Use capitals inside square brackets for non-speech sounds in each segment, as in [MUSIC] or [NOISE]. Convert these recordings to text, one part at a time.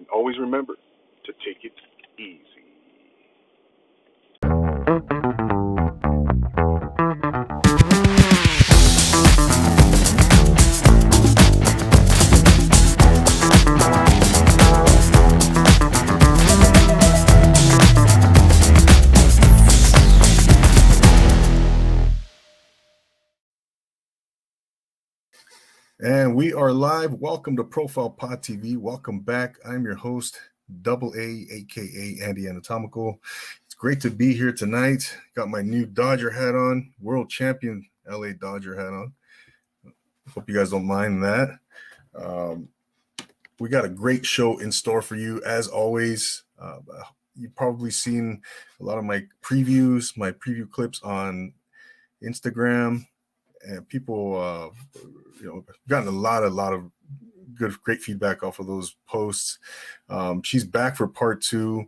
And always remember to take it easy. And we are live. Welcome to Profile Pod TV. Welcome back. I'm your host, Double A, aka Andy Anatomical. It's great to be here tonight. Got my new Dodger hat on, world champion LA Dodger hat on. Hope you guys don't mind that. Um, we got a great show in store for you, as always. Uh, you've probably seen a lot of my previews, my preview clips on Instagram, and people, uh, you know, gotten a lot, a lot of good, great feedback off of those posts. Um, she's back for part two,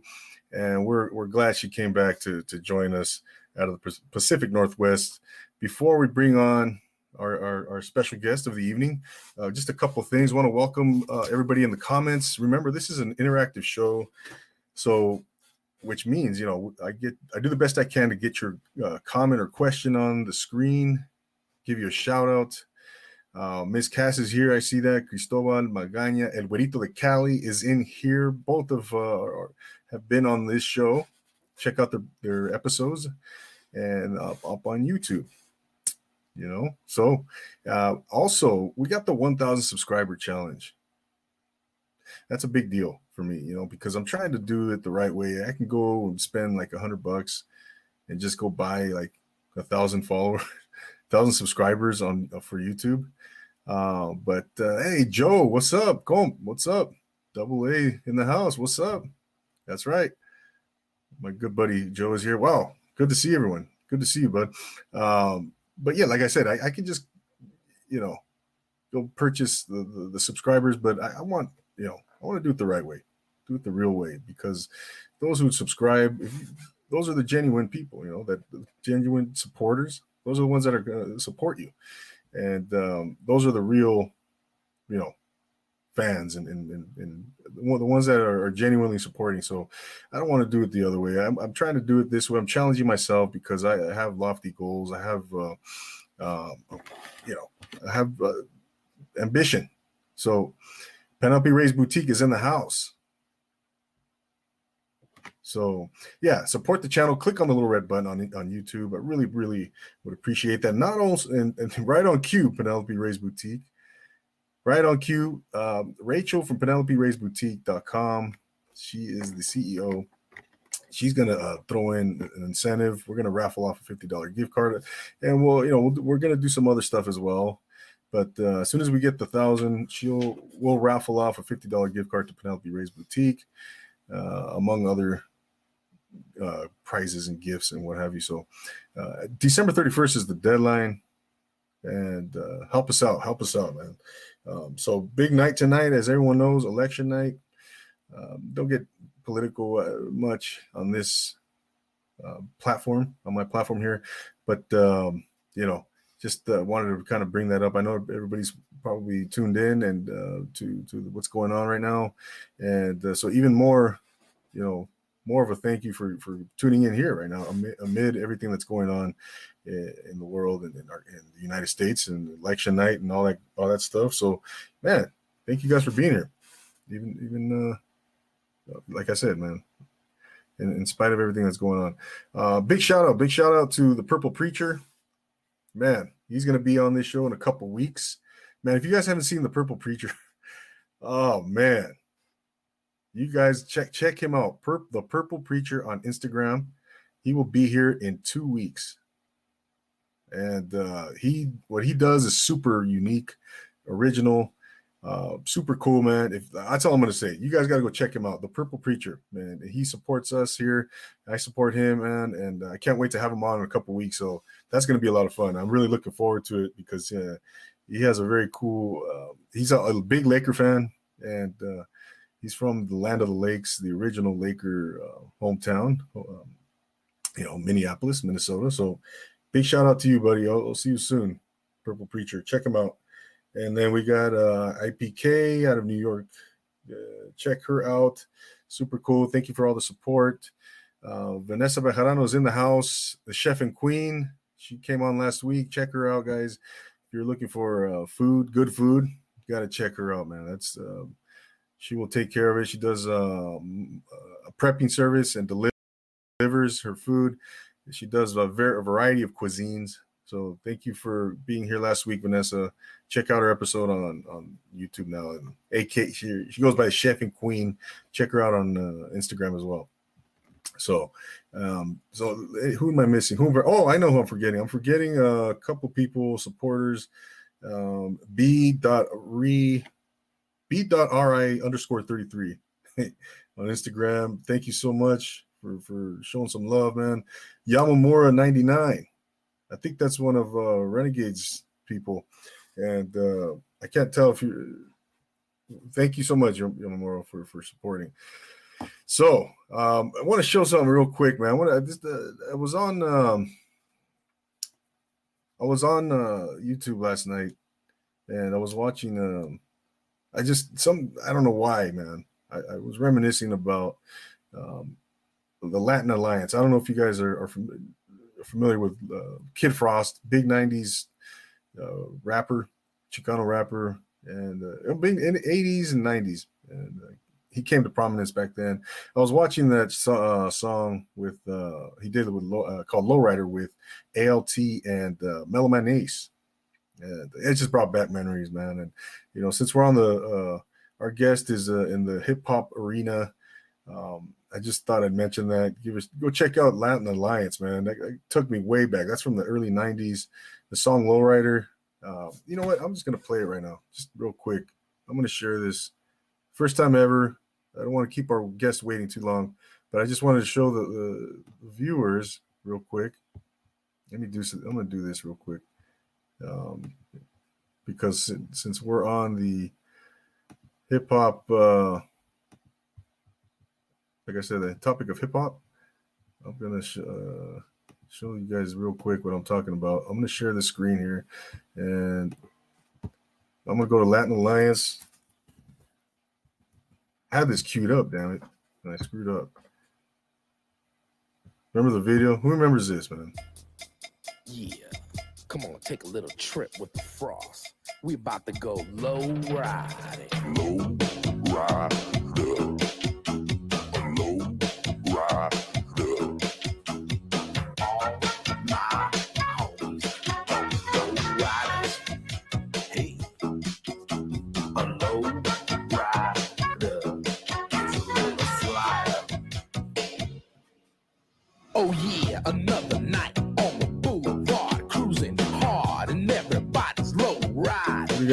and we're we're glad she came back to to join us out of the Pacific Northwest. Before we bring on our, our, our, special guest of the evening. Uh, just a couple things. Want to welcome uh, everybody in the comments. Remember, this is an interactive show, so which means you know I get I do the best I can to get your uh, comment or question on the screen give you a shout out. Uh, Miss Cass is here. I see that. Cristobal Magaña, El Güerito de Cali is in here. Both of uh, have been on this show. Check out the, their episodes and uh, up on YouTube. You know, so uh, also we got the 1,000 subscriber challenge. That's a big deal for me, you know, because I'm trying to do it the right way. I can go and spend like a hundred bucks and just go buy like a thousand followers thousand subscribers on uh, for YouTube. Uh, but uh, hey, Joe, what's up? Comp, what's up? Double A in the house. What's up? That's right. My good buddy Joe is here. Wow, good to see everyone. Good to see you, bud. Um, but yeah, like I said, I, I can just you know go purchase the, the, the subscribers, but I, I want you know I want to do it the right way, do it the real way, because those who subscribe, those are the genuine people, you know, that genuine supporters those are the ones that are going to support you, and um, those are the real, you know, fans and and, and, and the ones that are, are, genuinely supporting. So I don't want to do it the other way. I'm, I'm trying to do it this way. I'm challenging myself because I have lofty goals. I have, uh, uh, you know, I have uh, ambition. So Penelope Ray's Boutique is in the house. So yeah, support the channel. Click on the little red button on on YouTube. I really, really would appreciate that. Not also and, and [LAUGHS] right on cue, Penelope Ray's Boutique. Right on cue, um, Rachel from Penelope Ray's Boutique.com. She is the CEO. She's gonna uh, throw in an incentive. We're gonna raffle off a fifty dollar gift card, and we'll, you know, we we are gonna do some other stuff as well. But uh, as soon as we get the thousand, she'll we'll raffle off a fifty dollar gift card to Penelope Ray's Boutique, uh, among other uh, prizes and gifts and what have you. So uh, December 31st is the deadline. And uh, help us out. Help us out, man. Um, so big night tonight, as everyone knows, election night. Um, don't get political uh, much on this uh, platform, on my platform here, but um, you know, just uh, wanted to kind of bring that up. I know everybody's probably tuned in and uh, to to what's going on right now, and uh, so even more, you know, more of a thank you for for tuning in here right now amid, amid everything that's going on in, the world and in, our, in, the United States and election night and all that all that stuff. So, man, thank you guys for being here. Even even uh, like I said, man, in, in spite of everything that's going on, uh, big shout out, big shout out to the Purple Preacher. Man, he's gonna be on this show in a couple weeks. Man, if you guys haven't seen the Purple Preacher, [LAUGHS] oh man, you guys check check him out. Pur- the Purple Preacher on Instagram. He will be here in two weeks, and uh, he what he does is super unique, original. Uh, super cool, man. If that's all I'm gonna say, you guys got to go check him out. The Purple Preacher, man. He supports us here. I support him, man, and I can't wait to have him on in a couple weeks. So that's gonna be a lot of fun. I'm really looking forward to it because uh, he has a very cool. Uh, he's a, a, big Laker fan, and uh, he's from the land of the lakes, the original Laker uh, hometown. Um, you know, Minneapolis, Minnesota. So big shout out to you, buddy. I'll, I'll see you soon, Purple Preacher. Check him out. And then we got uh, IPK out of New York. Uh, check her out. Super cool. Thank you for all the support. Uh, Vanessa Bejarano is in the house. The chef and queen. She came on last week. Check her out, guys. If you're looking for uh, food, good food, you got to check her out, man. That's uh, she will take care of it. She does um, a prepping service and delivers her food. She does a, ver- a variety of cuisines. So thank you for being here last week, Vanessa. Check out her episode on on YouTube now. And AK, she, she goes by Chef and Queen. Check her out on uh, Instagram as well. So, um, so eh, who am I missing? Who? Oh, I know who I'm forgetting. I'm forgetting a couple people, supporters. Um, B. Re B. Dot ri underscore thirty three [LAUGHS] on Instagram. Thank you so much for for showing some love, man. Yamamura ninety nine. I think that's one of uh, Renegades people, and uh, I can't tell if you. Thank you so much, Yamamura, for for supporting. So um, I want to show something real quick, man. I want to. Just, uh, I was on. Um, I was on uh, YouTube last night, and I was watching. Um, I just some. I don't know why, man. I, I was reminiscing about um, the Latin Alliance. I don't know if you guys are, are from, familiar with uh, Kid Frost, big '90s uh, rapper, Chicano rapper, and uh, in the '80s and '90s, and uh, he came to prominence back then. I was watching that uh, song with uh, he did it with uh, called Lowrider with ALT and Mellow Ace. It just brought back memories, man. And you know, since we're on the uh, our guest is uh, in the hip hop arena. Um, I just thought I'd mention that. Give us go check out Latin Alliance, man. That, that, took me way back. That's from the early '90s. The song "Lowrider." Uh, you know what? I'm just gonna play it right now, just real quick. I'm gonna share this. First time ever. I don't want to keep our guests waiting too long, but I just wanted to show the, the viewers real quick. Let me do. Some, I'm gonna do this real quick, um, because since we're on the hip hop. Uh, like I said, the topic of hip hop. I'm gonna sh- uh, show you guys real quick what I'm talking about. I'm gonna share the screen here, and I'm gonna go to Latin Alliance. I had this queued up, damn it, and I screwed up. Remember the video? Who remembers this, man? Yeah, come on, take a little trip with the frost. We about to go low riding. Low ride.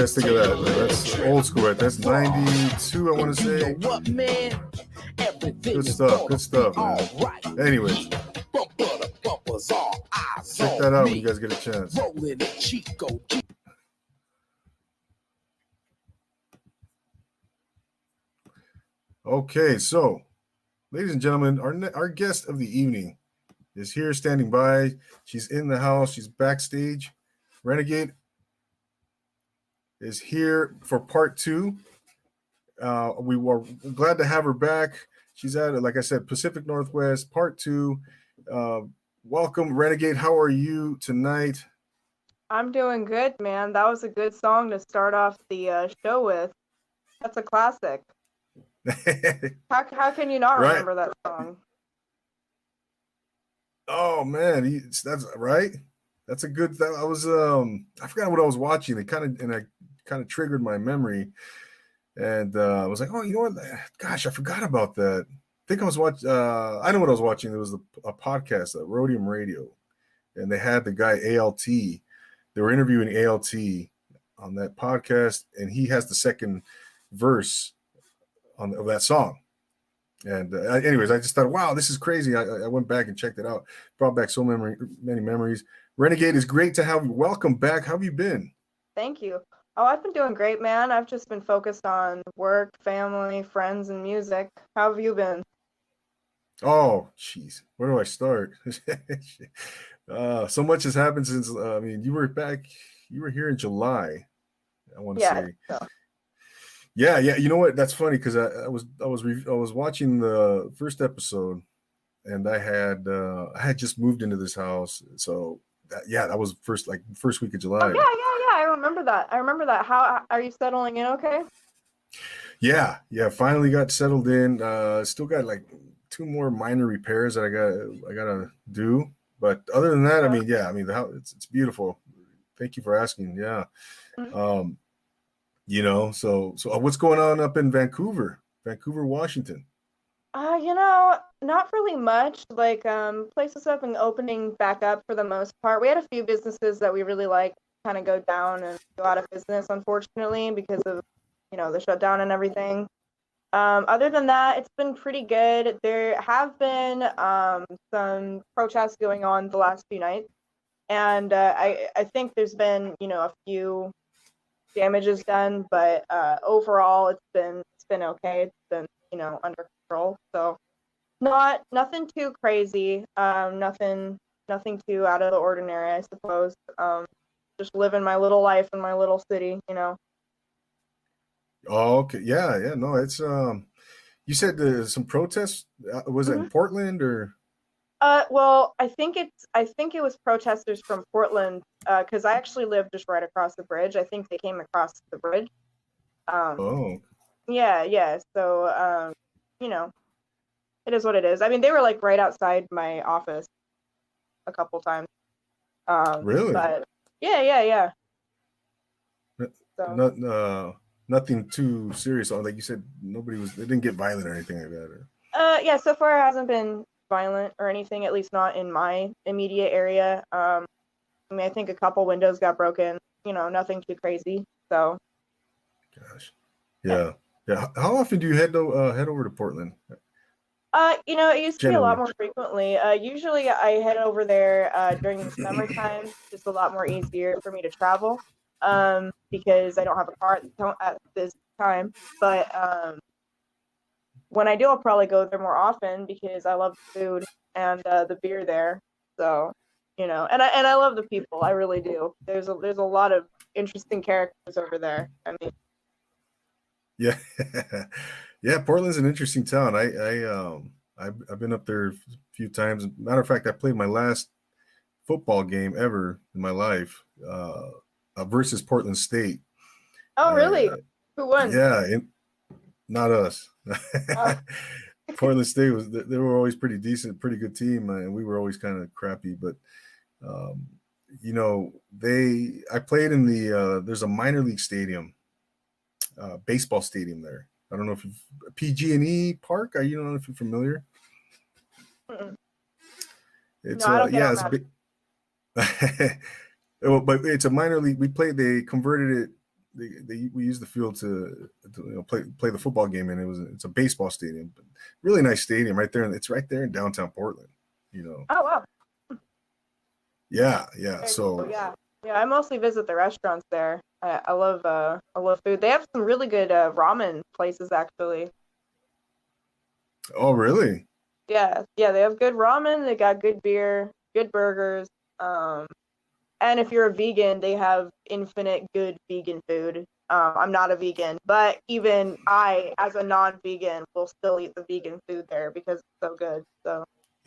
Guys think of that? That's old school, right? That's '92, I want to say. What, man? Good stuff. Good stuff, man. Anyways. Check that out when you guys get a chance. Okay, so, ladies and gentlemen, our our guest of the evening is here standing by. She's in the house. She's backstage. Renegade is here for part two. Uh, we were glad to have her back. She's at, like I said, Pacific Northwest, part two. Uh, welcome, Renegade. How are you tonight? I'm doing good, man. That was a good song to start off the uh, show with. That's a classic. [LAUGHS] how, how can you not right? remember that song? Oh man, that's right. That's a good. That I was um I forgot what I was watching. It kind of and I kind of triggered my memory, and uh, I was like, oh, you know what? Gosh, I forgot about that. I think I was watching. Uh, I know what I was watching. There was a, a podcast, at Rhodium Radio, and they had the guy ALT. They were interviewing ALT on that podcast, and he has the second verse on of that song. And uh, anyways, I just thought, wow, this is crazy. I, I went back and checked it out. Brought back so many many memories. Renegade is great to have. You. Welcome back. How have you been? Thank you. Oh, I've been doing great, man. I've just been focused on work, family, friends, and music. How have you been? Oh, jeez, where do I start? [LAUGHS] uh, so much has happened since. Uh, I mean, you were back. You were here in July. I want to yeah, say. So. Yeah, yeah. You know what? That's funny because I, I, was I was re- I was watching the first episode, and I had uh, I had just moved into this house, so that, yeah, that was first like first week of July. Oh, yeah, yeah, yeah. I remember that. I remember that. How are you settling in? Okay. Yeah, yeah. Finally got settled in. Uh, still got like two more minor repairs that I got I gotta do, but other than that, I mean, yeah, I mean the house it's it's beautiful. Thank you for asking. Yeah. Mm-hmm. Um, you know, so so uh, what's going on up in Vancouver, Vancouver, Washington? Uh, you know, not really much. Like, um, places have been opening back up for the most part. We had a few businesses that we really like kind of go down and go out of business, unfortunately, because of you know the shutdown and everything. Um, other than that, it's been pretty good. There have been um, some protests going on the last few nights, and uh, I I think there's been you know a few damages done, but uh, overall it's been it's been okay. It's been you know under control. So not nothing too crazy. Um, nothing nothing too out of the ordinary, I suppose. Um, just living my little life in my little city, you know. Oh, okay. Yeah, yeah. No, it's um. You said there's some protests. Uh, was mm-hmm. it in mm-hmm. Portland or? Uh, well, I think it's I think it was protesters from Portland because uh, I actually live just right across the bridge. I think they came across the bridge. Um, oh. Yeah, yeah. So um, you know, it is what it is. I mean, they were like right outside my office a couple times. Um, really? But yeah, yeah, yeah. So. Not, uh, nothing too serious. Like you said, nobody was. They didn't get violent or anything like that. Or... Uh, yeah. So far, it hasn't been violent or anything. At least not in my immediate area. Um, I mean, I think a couple windows got broken. You know, nothing too crazy. So. Gosh. Yeah. Yeah. How often do you head to, uh, head over to Portland? Uh, you know, it used to Generally. be a lot more frequently. Uh, usually I head over there uh, during the summertime. Just a lot more easier for me to travel um, because I don't have a car at this time. But um, when I do, I'll probably go there more often because I love the food and uh, the beer there. So, you know, and I and I love the people. I really do. There's a there's a lot of interesting characters over there. I mean, yeah. [LAUGHS] Yeah, Portland's an interesting town. I I um I've, I've been up there a few times. Matter of fact, I played my last football game ever in my life uh, uh versus Portland State. Oh, really? Uh, Who won? Yeah, not us. Oh. [LAUGHS] Portland State was they were always pretty decent, pretty good team, and we were always kind of crappy. But um, you know, they I played in the uh, there's a minor league stadium, uh, baseball stadium there, I don't know if you've PG&E Park. Are you don't know if you're familiar? Mm-mm. It's no, uh, yeah, it's big. [LAUGHS] but it's a minor league. We played. They converted it. They, they we used the field to, to you know, play play the football game, and it was it's a baseball stadium. But really nice stadium right there, and it's right there in downtown Portland. You know. Oh wow. Yeah, yeah. So yeah, yeah. I mostly visit the restaurants there. I, I love uh I love food. They have some really good uh, ramen places actually. Oh really? Yeah, yeah. They have good ramen. They got good beer, good burgers. Um, and if you're a vegan, they have infinite good vegan food. Um, I'm not a vegan, but even I, as a non-vegan, will still eat the vegan food there because it's so good. So. [LAUGHS]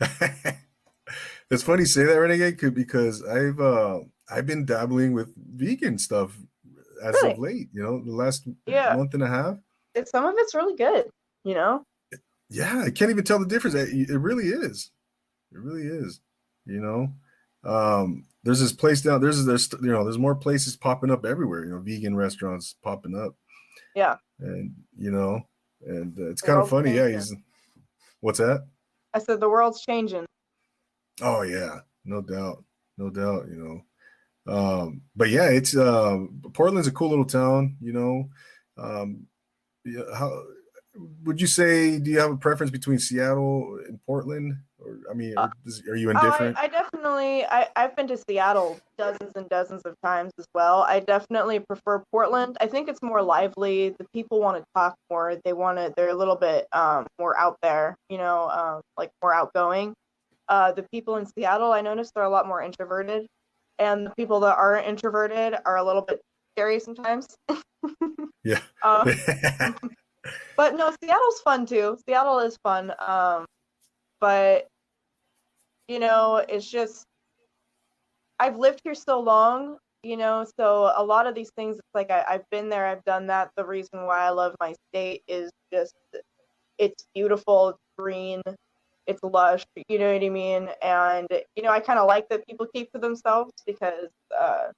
it's funny you say that, Renegade, because I've uh, I've been dabbling with vegan stuff as really? of late. You know, the last yeah. month and a half. It's, some of it's really good. You know. Yeah, I can't even tell the difference. It, it really is. It really is. You know, um, there's this place down. There's there's you know there's more places popping up everywhere. You know, vegan restaurants popping up. Yeah. And you know, and uh, it's kind of funny. Changing. Yeah, he's. What's that? I said the world's changing. Oh yeah, no doubt, no doubt. You know, Um, but yeah, it's uh, Portland's a cool little town. You know, um, yeah, how would you say? Do you have a preference between Seattle and Portland? Or I mean, uh, are you indifferent? I, I, definitely. I I've been to Seattle dozens and dozens of times as well. I definitely prefer Portland. I think it's more lively. The people want to talk more. They want to. They're a little bit um, more out there. You know, um, like more outgoing. Uh, the people in Seattle, I noticed they're a lot more introverted, and the people that aren't introverted are a little bit scary sometimes. [LAUGHS] yeah. [LAUGHS] um, [LAUGHS] but no, Seattle's fun too. Seattle is fun. Um, but you know, it's just I've lived here so long, you know, so a lot of these things, it's like I, I've been there, I've done that. The reason why I love my state is just it's beautiful, it's green, it's lush, you know what I mean? And you know, I kind of like that people keep to themselves because uh,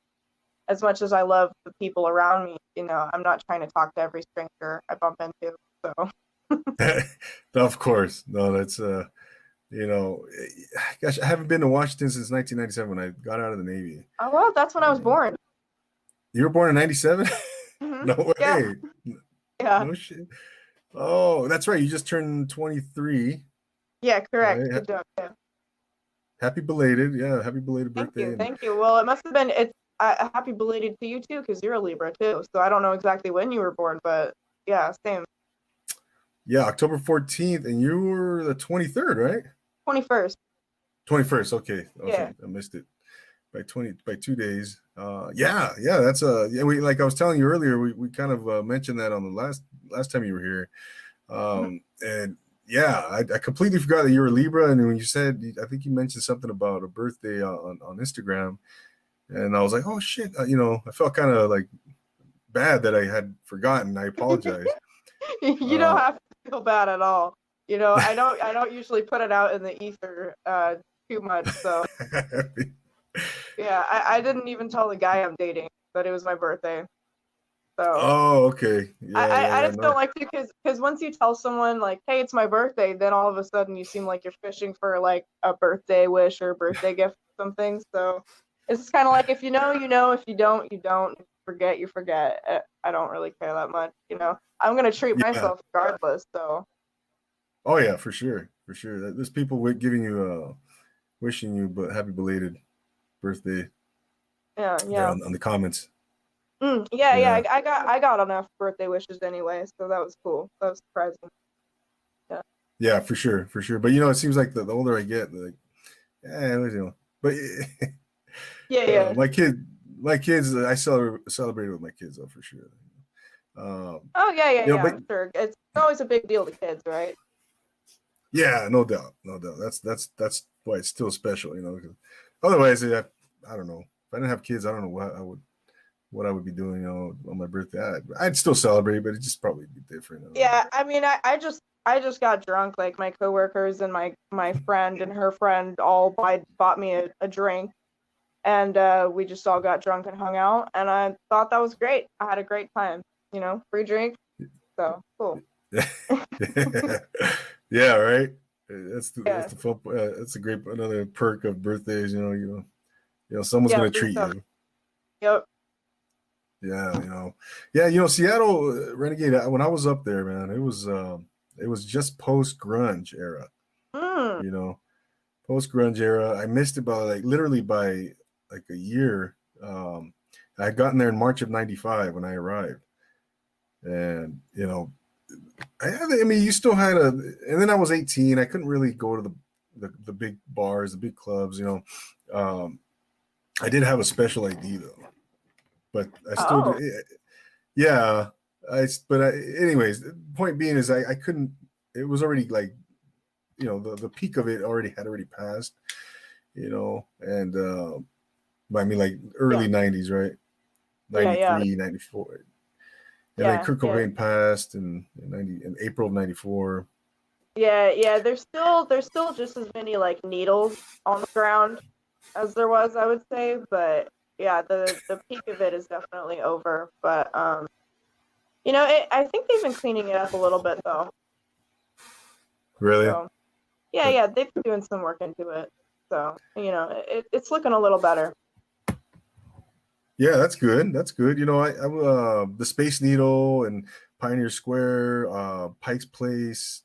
as much as I love the people around me, you know, I'm not trying to talk to every stranger I bump into. So, [LAUGHS] of course, no, that's uh, you know, gosh, I haven't been to Washington since 1997 when I got out of the Navy. Oh well, that's when I was born. You were born in '97? Mm-hmm. [LAUGHS] no way. Yeah. yeah. No shit. Oh, that's right. You just turned 23. Yeah, correct. Right? Good job. Yeah. Happy belated. Yeah, happy belated thank birthday. You, thank you. Well, it must have been it's uh, happy belated to you too, because you're a Libra too. So I don't know exactly when you were born, but yeah, same. Yeah, October 14th, and you were the 23rd, right? 21st. 21st. Okay. Okay. Yeah. I missed it by 20 by two days. Uh, yeah, yeah. That's a uh, yeah. We like I was telling you earlier. We, we kind of uh, mentioned that on the last last time you were here, um, mm-hmm. and yeah, I, I, completely forgot that you were Libra. And when you said, I think you mentioned something about a birthday on on Instagram, and I was like, oh shit, uh, you know, I felt kind of like bad that I had forgotten. I apologize. [LAUGHS] you don't uh, have to feel bad at all. You know, I don't I [LAUGHS] don't usually put it out in the ether uh, too much. So [LAUGHS] yeah, I, I didn't even tell the guy I'm dating that it was my birthday. So oh, okay. Yeah, I, yeah, I just no. don't like to because because once you tell someone like, hey, it's my birthday, then all of a sudden you seem like you're fishing for like a birthday wish or birthday gift or something. So it's just kind of like if you know, you know. If you don't, you don't. Forget, you forget. I don't really care that much. You know, I'm gonna treat yeah. myself regardless. So. Oh yeah, for sure, for sure. There's people giving you, uh, wishing you, but happy belated birthday. Yeah, yeah. On, on the comments. Mm, yeah, yeah, yeah. I, I got I got enough birthday wishes anyway, so that was cool. That was surprising. Yeah. Yeah, for sure, for sure. But you know, it seems like the, the older I get, like, yeah, you know, but [LAUGHS] yeah, yeah. Uh, my kid, my kids, I celebrate celebrate with my kids though for sure. Um, oh yeah, yeah, yeah. Know, but, sure. It's always a big deal to kids, right? Yeah, no doubt, no doubt. That's that's that's why it's still special, you know. Otherwise, I, I don't know. If I didn't have kids, I don't know what I would what I would be doing, you know, on my birthday. I'd, I'd still celebrate, but it just probably be different. Yeah, I mean, I, I just I just got drunk. Like my coworkers and my my friend and her friend all buy, bought me a, a drink, and uh, we just all got drunk and hung out. And I thought that was great. I had a great time. You know, free drink. So cool. [LAUGHS] yeah, right. That's the, yeah. that's the fun. Uh, that's a great another perk of birthdays. You know, you know, you know, someone's yeah, gonna treat so. you. Yep. Yeah, you know, yeah, you know, Seattle uh, Renegade. When I was up there, man, it was um, it was just post grunge era. Mm. You know, post grunge era. I missed it by like literally by like a year. Um, I had gotten there in March of '95 when I arrived, and you know, I, I mean, you still had a, and then I was 18. I couldn't really go to the the, the big bars, the big clubs. You know, um, I did have a special ID though, but I still, oh. did, yeah. I but I, anyways, point being is I, I couldn't. It was already like, you know, the the peak of it already had already passed, you know, and uh, I mean like early yeah. 90s, right? 93, yeah, yeah. 94. Yeah, like Kurt Cobain passed in, in 90 in April of 94. Yeah, yeah, there's still there's still just as many like needles on the ground as there was, I would say, but yeah, the the peak of it is definitely over. But um, you know, it, I think they've been cleaning it up a little bit though. Really? So, yeah, yeah, they've been doing some work into it. So you know, it, it's looking a little better. Yeah, that's good. That's good. You know, I, I uh the Space Needle and Pioneer Square, uh Pike's Place,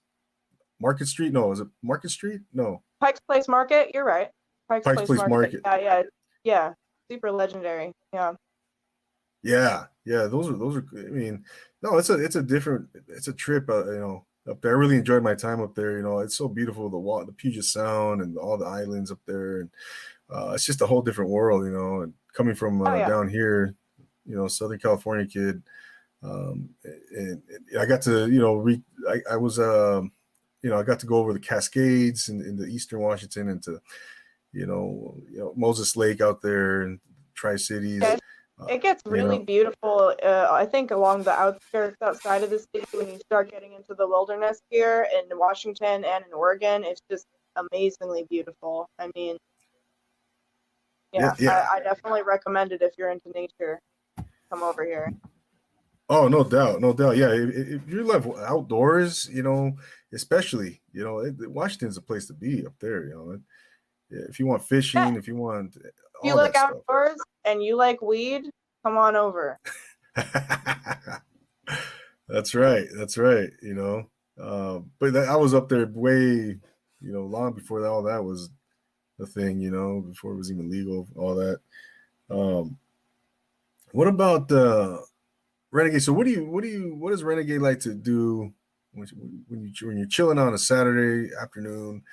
Market Street. No, is it Market Street? No. Pike's Place Market. You're right. Pike's, Pike's Place, Place Market. Market. Yeah, yeah, yeah. Super legendary. Yeah. Yeah, yeah. Those are those are. I mean, no, it's a it's a different. It's a trip. Uh, you know, up there. I really enjoyed my time up there. You know, it's so beautiful. The wall, the Puget Sound, and all the islands up there, and uh, it's just a whole different world. You know, and coming from uh, oh, yeah. down here, you know, Southern California kid, um, and, and, I got to, you know, re- I, I was, uh, you know, I got to go over the Cascades in, in the Eastern Washington and to, you know, you know Moses Lake out there and Tri Cities. It gets really you know? beautiful. Uh, I think along the outskirts outside of the city, when you start getting into the wilderness here in Washington and in Oregon, it's just amazingly beautiful. I mean, yeah, yeah. I, I, definitely recommend it if you're into nature. Come over here. Oh, no doubt, no doubt. Yeah, if, if you love outdoors, you know, especially, you know, it, Washington's a place to be up there. You know, yeah, if you want fishing, yeah. if you want, if you like outdoors stuff. and you like weed, come on over. [LAUGHS] that's right. That's right. You know, uh, but that, I was up there way, you know, long before all that was a thing, you know, before it was even legal, all that. Um, what about uh, Renegade? So what do you, what do you, what does Renegade like to do when, when you when you're chilling on a Saturday afternoon?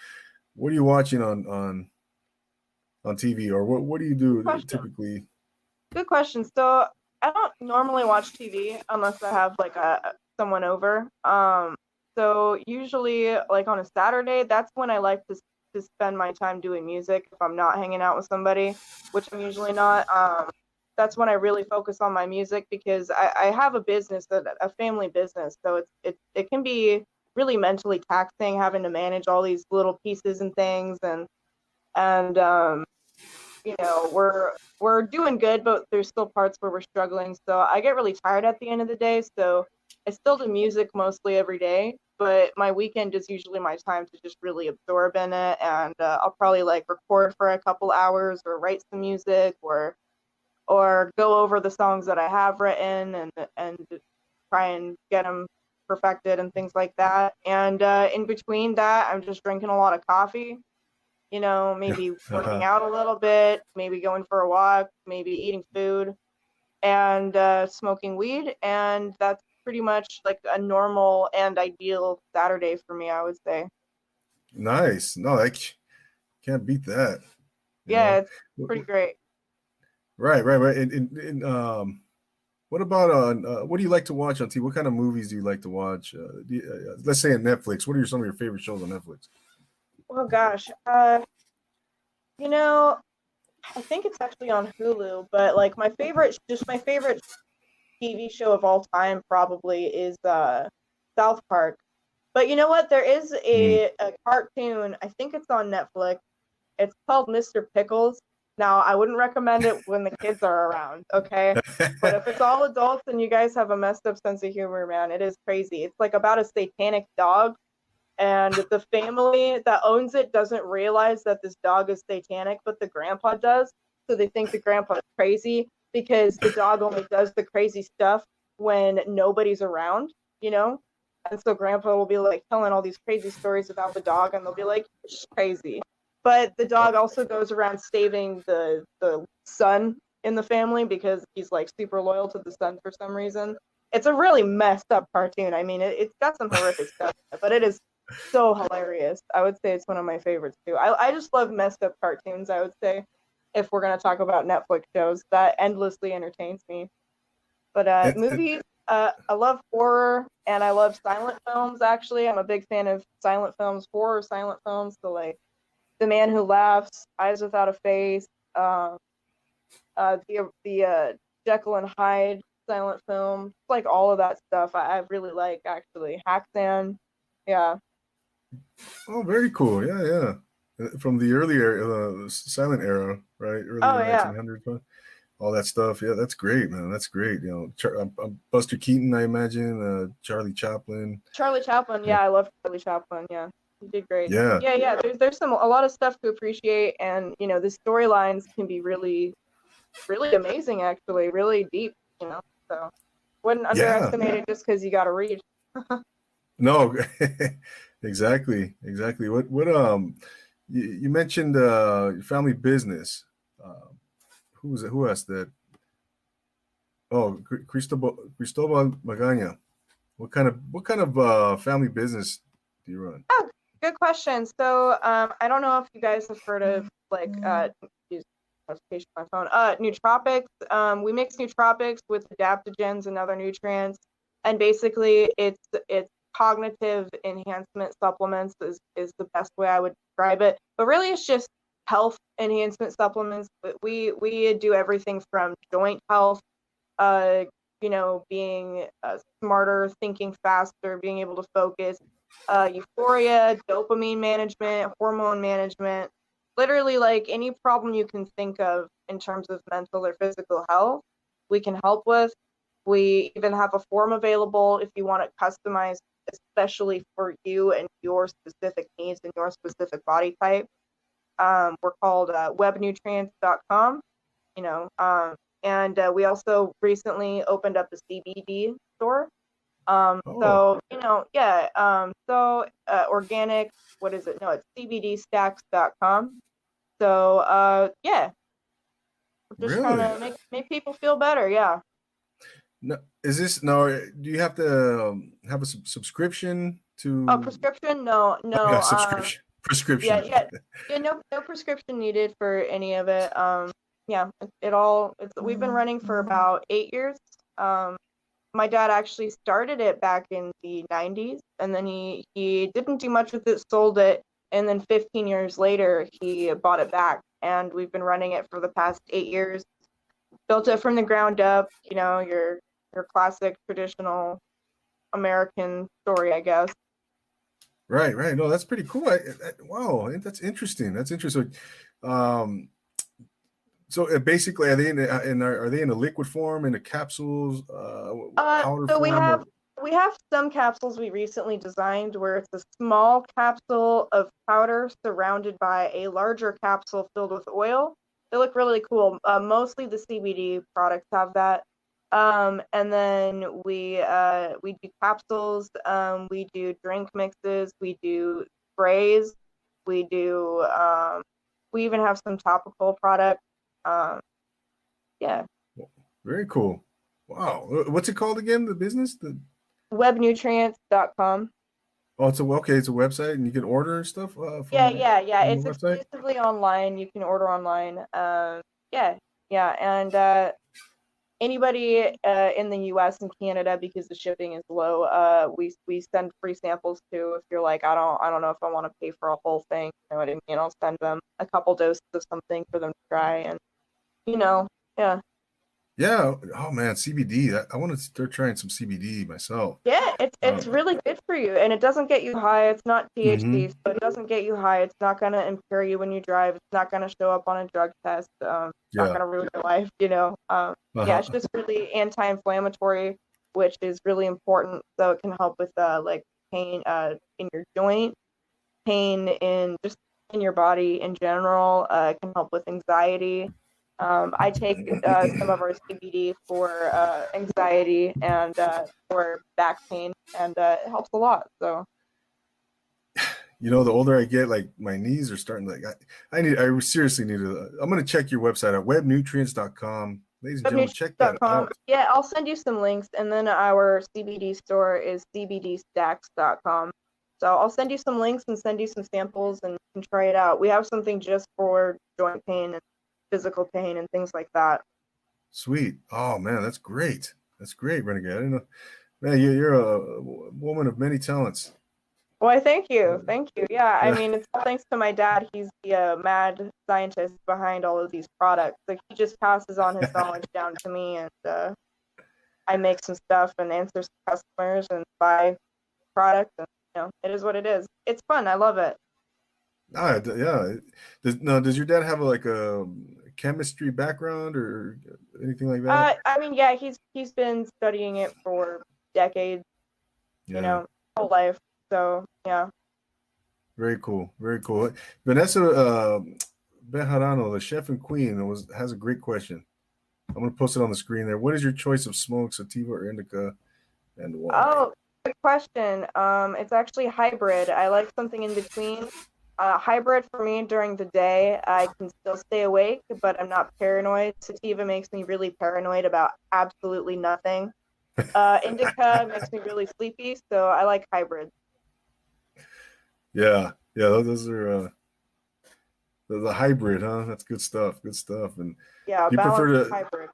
What are you watching on on on TV, or what what do you do typically? Good question. So I don't normally watch TV unless I have like a someone over. Um, so usually like on a Saturday, that's when I like to to spend my time doing music if I'm not hanging out with somebody, which I'm usually not. Um, that's when I really focus on my music because I, I have a business, a, a family business, so it's it it can be really mentally taxing having to manage all these little pieces and things. And and um, you know we're we're doing good but there's still parts where we're struggling. So i get really tired at the end of the day. So i still do music mostly every day but my weekend is usually my time to just really absorb in it. And uh, i'll probably like record for a couple hours or write some music or or go over the songs that i have written and and try and get them perfected and things like that and uh, in between that i'm just drinking a lot of coffee you know maybe working out a little bit maybe going for a walk maybe eating food and uh, smoking weed and that's pretty much like a normal and ideal Saturday for me, I would say. Nice. No, I can't beat that. Yeah, know? it's pretty great. Right, right, right. And, and, and um, what about on? Uh, what do you like to watch on TV? What kind of movies do you like to watch? Uh, you, uh, let's say on Netflix. What are some of your favorite shows on Netflix? Oh gosh, uh, you know, I think it's actually on Hulu. But like my favorite, just my favorite TV show of all time probably is uh, South Park. But you know what? There is a, mm. a cartoon. I think it's on Netflix. It's called Mr. Pickles. Now, I wouldn't recommend it when the kids are around, okay? but if it's all adults and you guys have a messed up sense of humor, man, it is crazy. It's like about a satanic dog, and the family that owns it doesn't realize that this dog is satanic, but the grandpa does. So they think the grandpa's crazy because the dog only does the crazy stuff when nobody's around, you know? And so grandpa will be like telling all these crazy stories about the dog and they'll be like, crazy. But the dog also goes around saving the the son in the family because he's like super loyal to the son for some reason. It's a really messed up cartoon. I mean, it, has got some horrific stuff, but it is so hilarious. I would say it's one of my favorites too. I, I just love messed up cartoons, I would say if we're going to talk about Netflix shows. That endlessly entertains me. But uh, movies, uh, I love horror and I love silent films. Actually, I'm a big fan of silent films, horror silent films. So like, The Man Who Laughs, Eyes Without a Face, uh, uh, the the uh, Jekyll and Hyde silent film, like all of that stuff. I, I really like actually. Häxan, yeah. Oh, very cool. Yeah, yeah from the earlier uh, silent era, right? Early oh, yeah. 1900s, all that stuff. Yeah, that's great, man. That's great. You know, Char- um, um, Buster Keaton, I imagine, uh, Charlie Chaplin. Charlie Chaplin, yeah, I love Charlie Chaplin. Yeah, he did great. Yeah, yeah, yeah. There's there's some a lot of stuff to appreciate, and you know, the storylines can be really really amazing, actually, really deep. You know, so wouldn't Yeah. underestimate it just because you got to read. [LAUGHS] No, [LAUGHS] exactly, exactly. What what um you, you mentioned uh your family business. Uh, who was it? Who asked that? Oh, Cristobal Cristobal Magana. What kind of what kind of uh family business do you run? Good question. So um, I don't know if you guys have heard of like uh, use notification on my phone. Uh, nootropics. Um, we mix nootropics with adaptogens and other nutrients, and basically it's it's cognitive enhancement supplements is is the best way I would describe it. But really, it's just health enhancement supplements. But we we do everything from joint health, uh, you know, being uh, smarter, thinking faster, being able to focus uh, euphoria, dopamine management, hormone management, literally like any problem you can think of in terms of mental or physical health, we can help with. We even have a form available if you want it customized, especially for you and your specific needs and your specific body type. Um, we're called uh, webnutrients.com, you know, um, and uh, we also recently opened up a CBD store. Um, Oh. so you know, yeah. Um, so uh, organic, what is it? No, it's cbdstacks.com. So uh, yeah, just Really? of make make people feel better. Yeah. No, is this no? Do you have to um, have a sub- subscription to? A prescription? No, no. yeah, um, subscription. [LAUGHS] prescription. yeah, yeah. yeah, no, no prescription needed for any of it. Um, yeah, it, it all. It's we've been running for about eight years. Um, my dad actually started it back in the 90s, and then he he didn't do much with it, sold it, and then 15 years later he bought it back, and we've been running it for the past eight years. Built it from the ground up. You know, your your classic traditional American story, I guess. Right, right. No, that's pretty cool. I, I, wow, that's interesting. That's interesting. Um, so uh, basically, are they in, a, in are, they in a liquid form, in a capsules, uh, Uh, so we form, or- have we have some capsules we recently designed where it's a small capsule of powder surrounded by a larger capsule filled with oil. They look really cool. Uh, mostly the CBD products have that. Um, and then we uh, we do capsules. Um, we do drink mixes. We do sprays. We do. Um, we even have some topical products. Um, yeah. very cool. Wow, what's it called again? The business? The Webnutrients.com. oh, it's a okay. It's a website, and you can order stuff. Uh, from, Yeah, yeah, yeah. It's exclusively online. You can order online. Um, yeah, yeah, and uh, anybody uh, in the U.S. and Canada, because the shipping is low, uh, we we send free samples too. If you're like, I don't, I don't know if I want to pay for a whole thing. You know what I mean? I'll send them a couple doses of something for them to try, and you know, yeah, Yeah. Oh man, CBD. I, I want to start trying some CBD myself. yeah. It's it's Um, really good for you, and it doesn't get you high. It's not THC, Mhm. so it doesn't get you high. It's not gonna impair you when you drive. It's not gonna show up on a drug test. Um, not Yeah. gonna ruin your life, you know. Um, Uh-huh. yeah, it's just really anti-inflammatory, which is really important. So it can help with uh, like pain uh, in your joint, pain in just in your body in general. Uh, it can help with anxiety. Um, I take [LAUGHS] uh, some of our CBD for uh, anxiety and uh, for back pain, and uh, it helps a lot. So you know, the older I get, like my knees are starting to like I, I need I seriously need to I'm gonna check your website at webnutrients.com. Ladies and gentlemen, check that out. Yeah, I'll send you some links, and then our CBD store is cbdstacks.com. So I'll send you some links and send you some samples, and you can try it out. We have something just for joint pain and physical pain and things like that. Sweet. Oh man, that's great. That's great, Renegade. I didn't know. Man, you, you're a woman of many talents. Well, I thank you, thank you. Yeah, I mean, it's all thanks to my dad. He's the uh, mad scientist behind all of these products. Like he just passes on his [LAUGHS] knowledge down to me, and uh, I make some stuff and answer some customers and buy products, and you know, it is what it is. It's fun. I love it. Ah, yeah. Does, now, does your dad have like a chemistry background or anything like Uh, that? I mean, yeah, he's he's been studying it for decades, yeah. you know, whole life. So yeah. Very cool. Very cool. Vanessa uh, Bejarano, the chef and queen, was has a great question. I'm gonna post it on the screen there. What is your choice of smoke, sativa or indica, and why? Oh, good question. Um, it's actually hybrid. I like something in between. Uh, hybrid for me during the day, I can still stay awake, but I'm not paranoid. Sativa makes me really paranoid about absolutely nothing. Uh, indica [LAUGHS] makes me really sleepy, so I like hybrid. Yeah, yeah, those are uh, the, the hybrid, huh? That's good stuff. Good stuff. And yeah, you prefer to hybrid.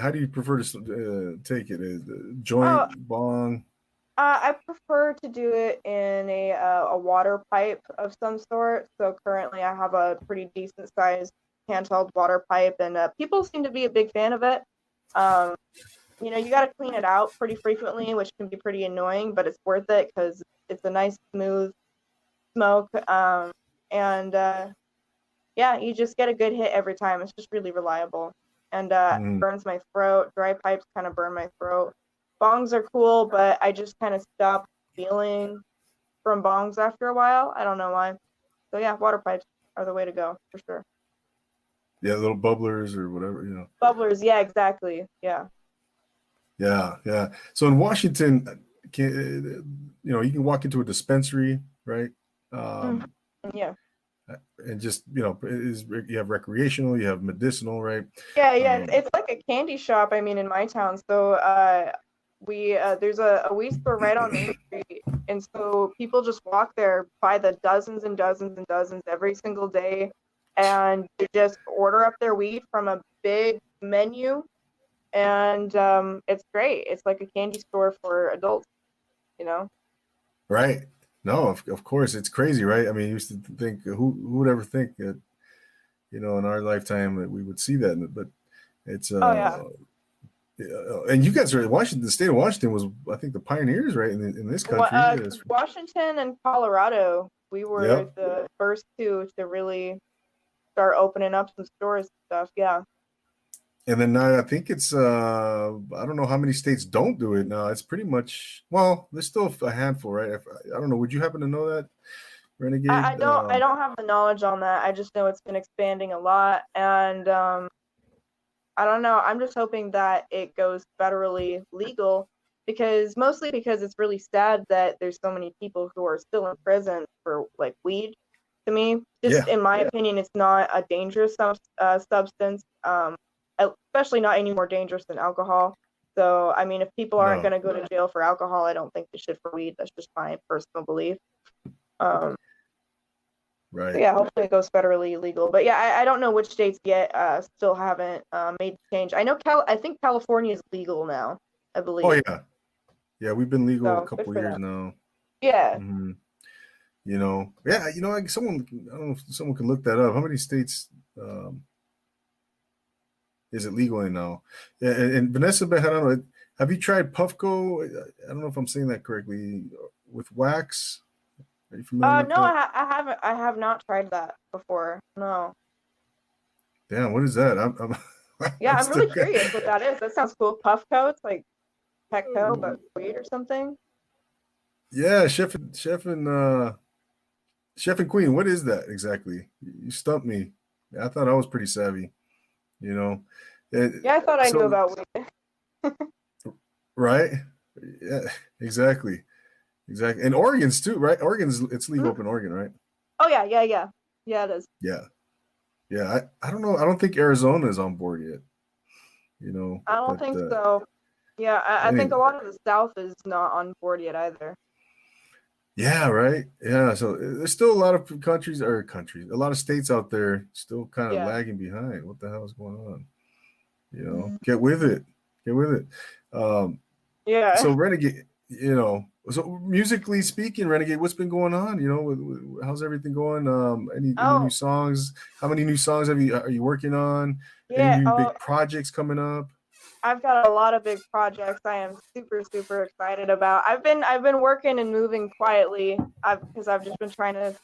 How do you prefer to uh, take it? Is joint, oh, bong? Uh, I prefer to do it in a uh, a water pipe of some sort. So currently, I have a pretty decent sized handheld water pipe, and uh, people seem to be a big fan of it. Um, you know, you got to clean it out pretty frequently, which can be pretty annoying, but it's worth it because it's a nice smooth smoke. Um, and uh, yeah, you just get a good hit every time. It's just really reliable and uh, mm. burns my throat. Dry pipes kind of burn my throat. Bongs are cool, but I just kind of stopped feeling from bongs after a while. I don't know why. So yeah, water pipes are the way to go for sure. Yeah, little bubblers or whatever, you know. Bubblers, yeah, exactly. Yeah. Yeah, yeah. So in Washington, can, you know, you can walk into a dispensary, right? Um, mm-hmm. Yeah and just you know is you have recreational you have medicinal right yeah yeah um, it's like a candy shop i mean in my town so uh we uh, there's a, a store right on main street and so people just walk there buy the dozens and dozens and dozens every single day and they just order up their weed from a big menu and um, it's great it's like a candy store for adults you know right no, of, of course it's crazy, right? I mean, you used to think who who would ever think that, you know, in our lifetime that we would see that, but it's uh, oh, yeah. Uh, and you guys are Washington. The state of Washington was, I think, the pioneers, right, in, in this country. Uh, Washington and Colorado, we were yep. the first two to really start opening up some stores and stuff. Yeah and then now I think it's uh I don't know how many states don't do it now. It's pretty much well, there's still a handful, right? I don't know. Would you happen to know that, Renegade? I, I don't. Um, I don't have the knowledge on that. I just know it's been expanding a lot, and um, I don't know. I'm just hoping that it goes federally legal because mostly because it's really sad that there's so many people who are still in prison for like weed. To me, just yeah. in my yeah. opinion, it's not a dangerous sub- uh, substance. Um, especially not any more dangerous than alcohol. So, I mean, if people aren't no. going to go to jail for alcohol, I don't think they should for weed. That's just my personal belief. Um, right. Yeah, hopefully it goes federally legal. But yeah, I, I don't know which states yet uh, still haven't uh, made the change. I know Cal. I think California is legal now. I believe. Oh yeah, yeah. We've been legal so, a couple years now. Yeah. Mm-hmm. You know, yeah. You know, like someone. I don't know if someone can look that up. How many states? Um, is it legal now? Yeah, and, and Vanessa Bejarano, have you tried Puffco? I don't know if I'm saying that correctly. With wax? Are you familiar? Uh, no, I, ha- I, haven't. I have not tried that before. No. Damn, what is that? I'm. I'm [LAUGHS] yeah, I'm, I'm really curious what that is. That sounds cool. Puffco, it's like Petco, but weed or something. Yeah, chef, chef, and uh, chef and queen. What is that exactly? You stumped me. I thought I was pretty savvy. You know, yeah, I thought I so, knew about weed. [LAUGHS] right? Yeah, exactly, exactly. And Oregon's too, right? Oregon's it's legal mm-hmm. up in Oregon, right? Oh yeah, yeah, yeah, yeah. It is. Yeah, yeah. I, I don't know. I don't think Arizona is on board yet. You know, I don't but, think uh, so. Yeah, I, I think a lot of the South is not on board yet either. Yeah, right. Yeah, so uh, there's still a lot of countries or countries, a lot of states out there still kind of yeah. lagging behind. What the hell is going on? You know, mm-hmm. get with it. Get with it. Um, yeah. So [LAUGHS] Renegade, you know, so musically speaking, Renegade, what's been going on? You know, with, with, how's everything going? Um, any, oh. any, new songs? How many new songs have you are you working on? Yeah, any new big oh. projects coming up? I've got a lot of big projects I am super super excited about. I've been I've been working and moving quietly because I've, because I've just been trying to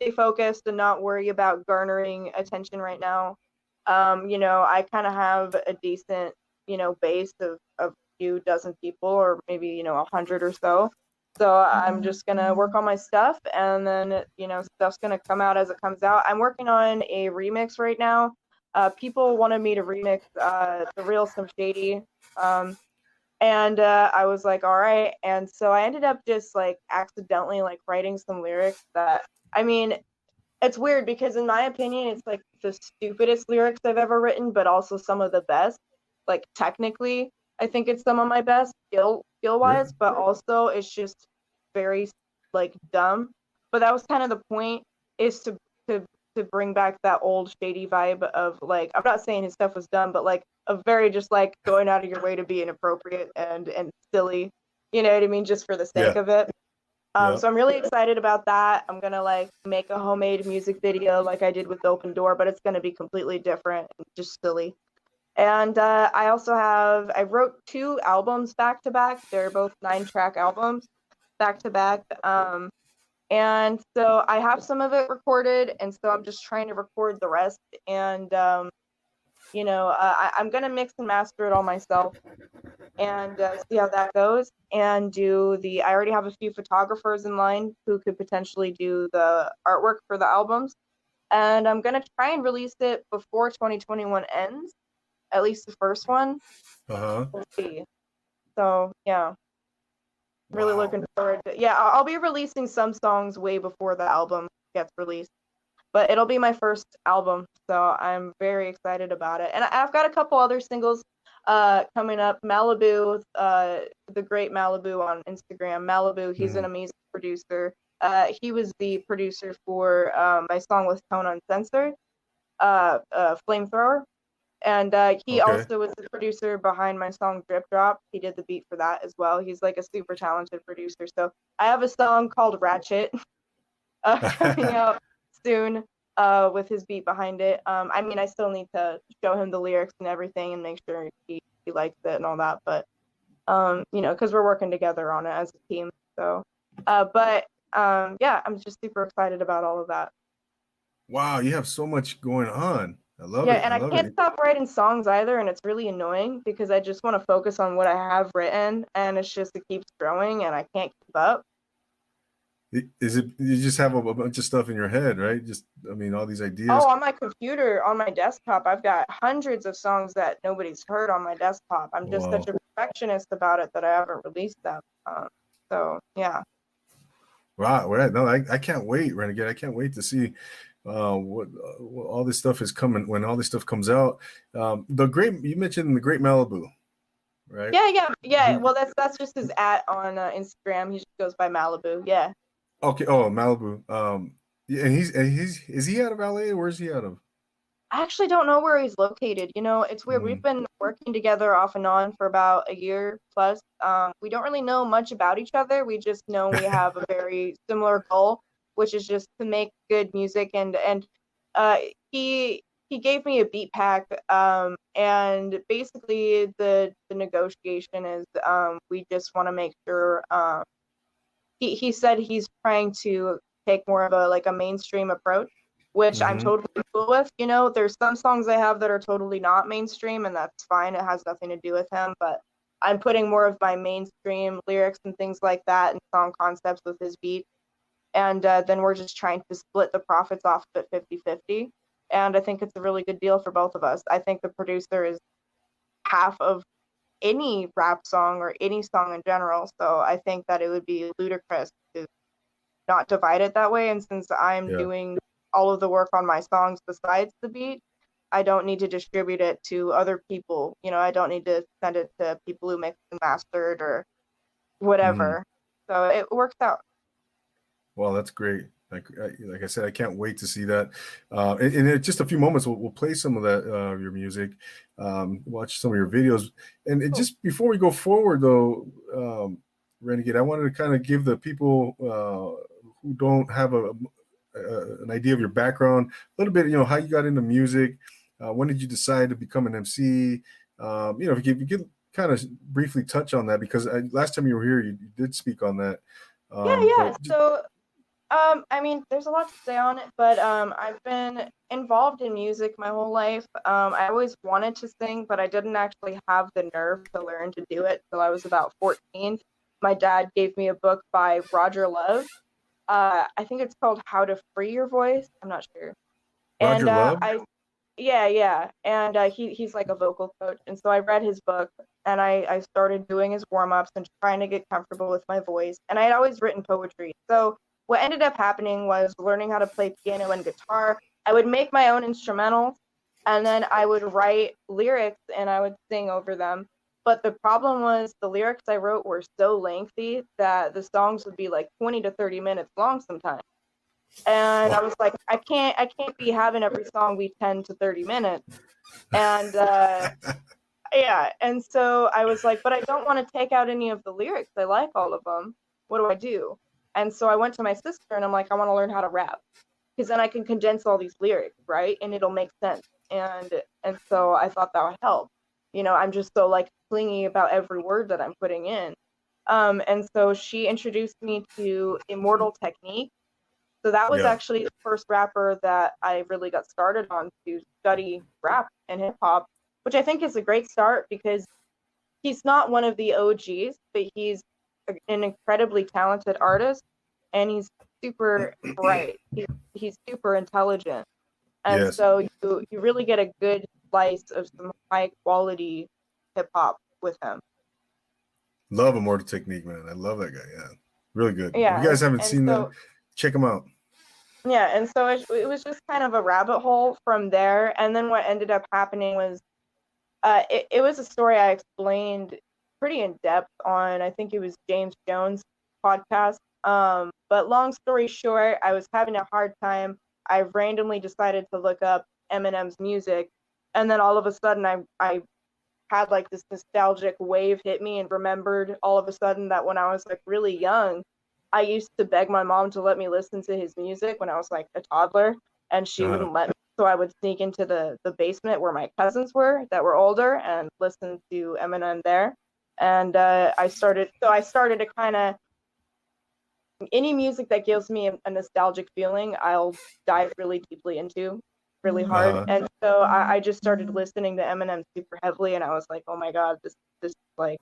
stay focused and not worry about garnering attention right now. Um, you know, I kind of have a decent you know base of of few dozen people or maybe you know a hundred or so. So I'm just gonna work on my stuff and then you know stuff's gonna come out as it comes out. I'm working on a remix right now uh, people wanted me to remix uh, the real Slim Shady. Um, and uh, I was like, all right. And so I ended up just like accidentally like writing some lyrics that I mean, it's weird because in my opinion, it's like the stupidest lyrics I've ever written, but also some of the best. Like technically, I think it's some of my best skill skill wise, but also it's just very like dumb. But that was kind of the point is to to to bring back that old shady vibe of like I'm not saying his stuff was dumb, but like a very just like going out of your way to be inappropriate and and silly. You know what I mean? Just for the sake yeah. of it. Um, yeah. So I'm really excited about that. I'm gonna like make a homemade music video like I did with Open Door, but it's gonna be completely different and just silly. And uh, I also have I wrote two albums back to back. They're both nine track albums back to back. Um, and so I have some of it recorded, and so I'm just trying to record the rest. And um, you know, uh, I, am gonna mix and master it all myself, and uh, see how that goes. And do the I already have a few photographers in line who could potentially do the artwork for the albums, and I'm gonna try and release it before 2021 ends, at least the first one. Uh huh. We'll. So yeah really wow. looking forward to yeah i'll be releasing some songs way before the album gets released but it'll be my first album so i'm very excited about it and i've got a couple other singles uh, coming up malibu uh, the great malibu on instagram malibu he's mm-hmm. an amazing producer uh, he was the producer for um, my song with tone uncensored uh, uh, flamethrower and uh, he okay. also was the producer behind my song Drip Drop. He did the beat for that as well. He's like a super talented producer. So I have a song called Ratchet [LAUGHS] uh, coming [LAUGHS] out soon uh, with his beat behind it. Um, I mean, I still need to show him the lyrics and everything and make sure he, he likes it and all that. But, um, you know, because we're working together on it as a team. So, uh, but um, yeah, I'm just super excited about all of that. Wow, you have so much going on. I love yeah, it. and I, I can't it. stop writing songs either, and it's really annoying because I just want to focus on what I have written, and it's just it keeps growing, and I can't keep up. Is it you just have a, a bunch of stuff in your head, right? Just I mean, all these ideas. Oh, on my computer, on my desktop, I've got hundreds of songs that nobody's heard on my desktop. I'm just such a perfectionist about it that I haven't released them. Um, so yeah. Wow, right. No, I, I can't wait, Renegade. I can't wait to see uh, what, uh, what, all this stuff is coming when all this stuff comes out. Um, the great you mentioned the Great Malibu, right? Yeah, yeah, yeah. Well, that's that's just his at on uh, Instagram. He just goes by Malibu. Yeah. Okay. Oh, Malibu. Um, yeah, and he's and he's is he out of LA? Where's he out of? I actually don't know where he's located. You know, it's weird. Mm. We've been working together off and on for about a year plus. Um, we don't really know much about each other. We just know we have a very similar goal which is just to make good music and and uh, he he gave me a beat pack um, and basically the the negotiation is um, we just want to make sure um, he, he said he's trying to take more of a like a mainstream approach which mm-hmm. i'm totally cool with you know there's some songs i have that are totally not mainstream and that's fine it has nothing to do with him but i'm putting more of my mainstream lyrics and things like that and song concepts with his beat and uh, then we're just trying to split the profits off at 50 50 and i think it's a really good deal for both of us. I think the producer is half of any rap song or any song in general so i think that it would be ludicrous to not divide it that way. And since i'm yeah. doing all of the work on my songs besides the beat i don't need to distribute it to other people. You know i don't need to send it to people who mix and mastered or whatever. Mm. so it works out well, that's great. Like, like I said, I can't wait to see that. Uh, and, in just a few moments, we'll, we'll play some of that uh, your music, um, watch some of your videos, and, and, just before we go forward, though, um, Renegade, I wanted to kind of give the people uh, who don't have a, a, an idea of your background a little bit. You know how you got into music. Uh, when did you decide to become an MC? Um, you know, if you, if you could kind of briefly touch on that, because I, last time you were here, you, you did speak on that. Um, yeah, yeah. So um, I mean, there's a lot to say on it, but um, I've been involved in music my whole life. Um, I always wanted to sing, but I didn't actually have the nerve to learn to do it till I was about 14. My dad gave me a book by Roger Love. Uh, I think it's called How to Free Your Voice. I'm not sure. Roger and uh, Love? I, Yeah, yeah, and uh, he he's like a vocal coach, and so I read his book, and I I started doing his warm ups and trying to get comfortable with my voice, and I had always written poetry. So what ended up happening was learning how to play piano and guitar. I would make my own instrumentals, and then I would write lyrics and I would sing over them. But the problem was the lyrics I wrote were so lengthy that the songs would be like 20 to 30 minutes long sometimes and I was like, I can't, I can't be having every song be ten to thirty minutes, and uh, [LAUGHS] yeah, and so I was like, but I don't want to take out any of the lyrics. I like all of them. What do I do? And so I went to my sister and I'm like, I want to learn how to rap, because then I can condense all these lyrics, right, and it'll make sense. And and so I thought that would help. You know, I'm just so like clingy about every word that I'm putting in. Um, and so she introduced me to Immortal Technique, so that was yeah. actually the first rapper that I really got started on to study rap and hip hop, which I think is a great start because he's not one of the OGs, but he's an incredibly talented artist and he's super [CLEARS THROAT] bright. He's, he's super intelligent. And yes. so you, you really get a good slice of some high quality hip hop with him. Love Immortal Technique, man. I love that guy. Yeah. Really good. Yeah. If you guys haven't seen so, that, check him out yeah and so it, it was just kind of a rabbit hole from there and then what ended up happening was uh, it, it was a story i explained pretty in depth on i think it was james jones podcast um, but long story short i was having a hard time i randomly decided to look up eminem's music and then all of a sudden i i had like this nostalgic wave hit me and remembered all of a sudden that when i was like really young I used to beg my mom to let me listen to his music when I was like a toddler, and she uh wouldn't let me. So I would sneak into the the basement where my cousins were that were older and listen to Eminem there. And uh, I started. So I started to kind of any music that gives me a, a, nostalgic feeling, I'll dive really deeply into really hard. Uh-huh. And so I, I, just started listening to Eminem super heavily, and I was like, oh my god, this this like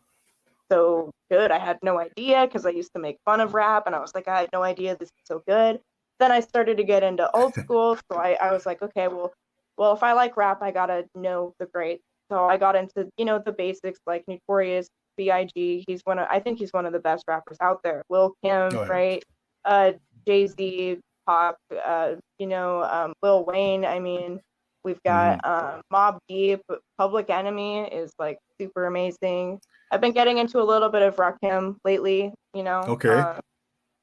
so good. I had no idea because I used to make fun of rap and I was like, I had no idea this is so good. Then I started to get into old [LAUGHS] school. So I, I was like, okay, well, well, if I like rap, I gotta know the great. So I got into, you know, the basics like Notorious, B.I.G. He's one of, I think he's one of the best rappers out there. Lil Kim, oh, yeah. right? Uh, Jay Z, Pop, uh, you know, um, Lil Wayne. I mean, we've got mm. um, Mobb Deep. Public Enemy is like super amazing. I've been getting into a little bit of Rakim lately, you know. Okay. Uh,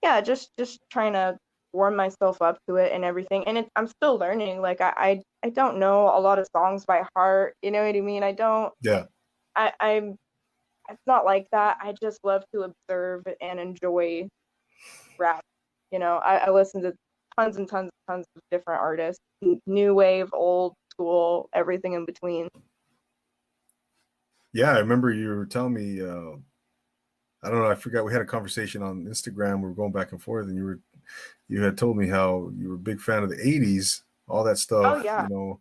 yeah, just just trying to warm myself up to it and everything. And it, I'm still learning. Like I, I I don't know a lot of songs by heart. You know what I mean? I don't. Yeah. I I'm. It's not like that. I just love to observe and enjoy rap. You know, I, I listen to tons and tons and tons of different artists, new wave, old school, everything in between. Yeah, I remember you were telling me. Uh, I don't know. I forgot we had a conversation on Instagram. We were going back and forth, and you were you had told me how you were a big fan of the '80s, all that stuff. Oh yeah. You know.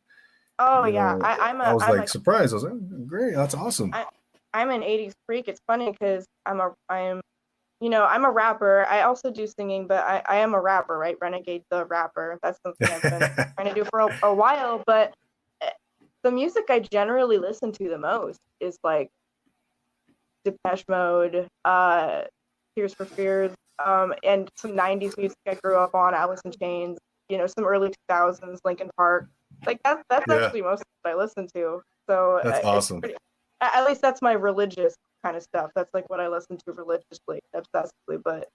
Oh you yeah. Know, I, am I was I'm like a, surprised. I was like, great. That's awesome. I, I'm an '80s freak. It's funny because I'm a I'm, you know, I'm a rapper. I also do singing, but I I am a rapper, right? Renegade the rapper. That's something I've been [LAUGHS] trying to do for a, a while, but the music I generally listen to the most is like Depeche Mode, uh, Tears for Fears, um, and some '90s music I grew up on, Alice in Chains, you know, some early 2000s, Linkin Park. Like that's that's yeah. actually most of what I listen to. So that's awesome. Pretty, at least that's my religious kind of stuff. That's like what I listen to religiously, obsessively. But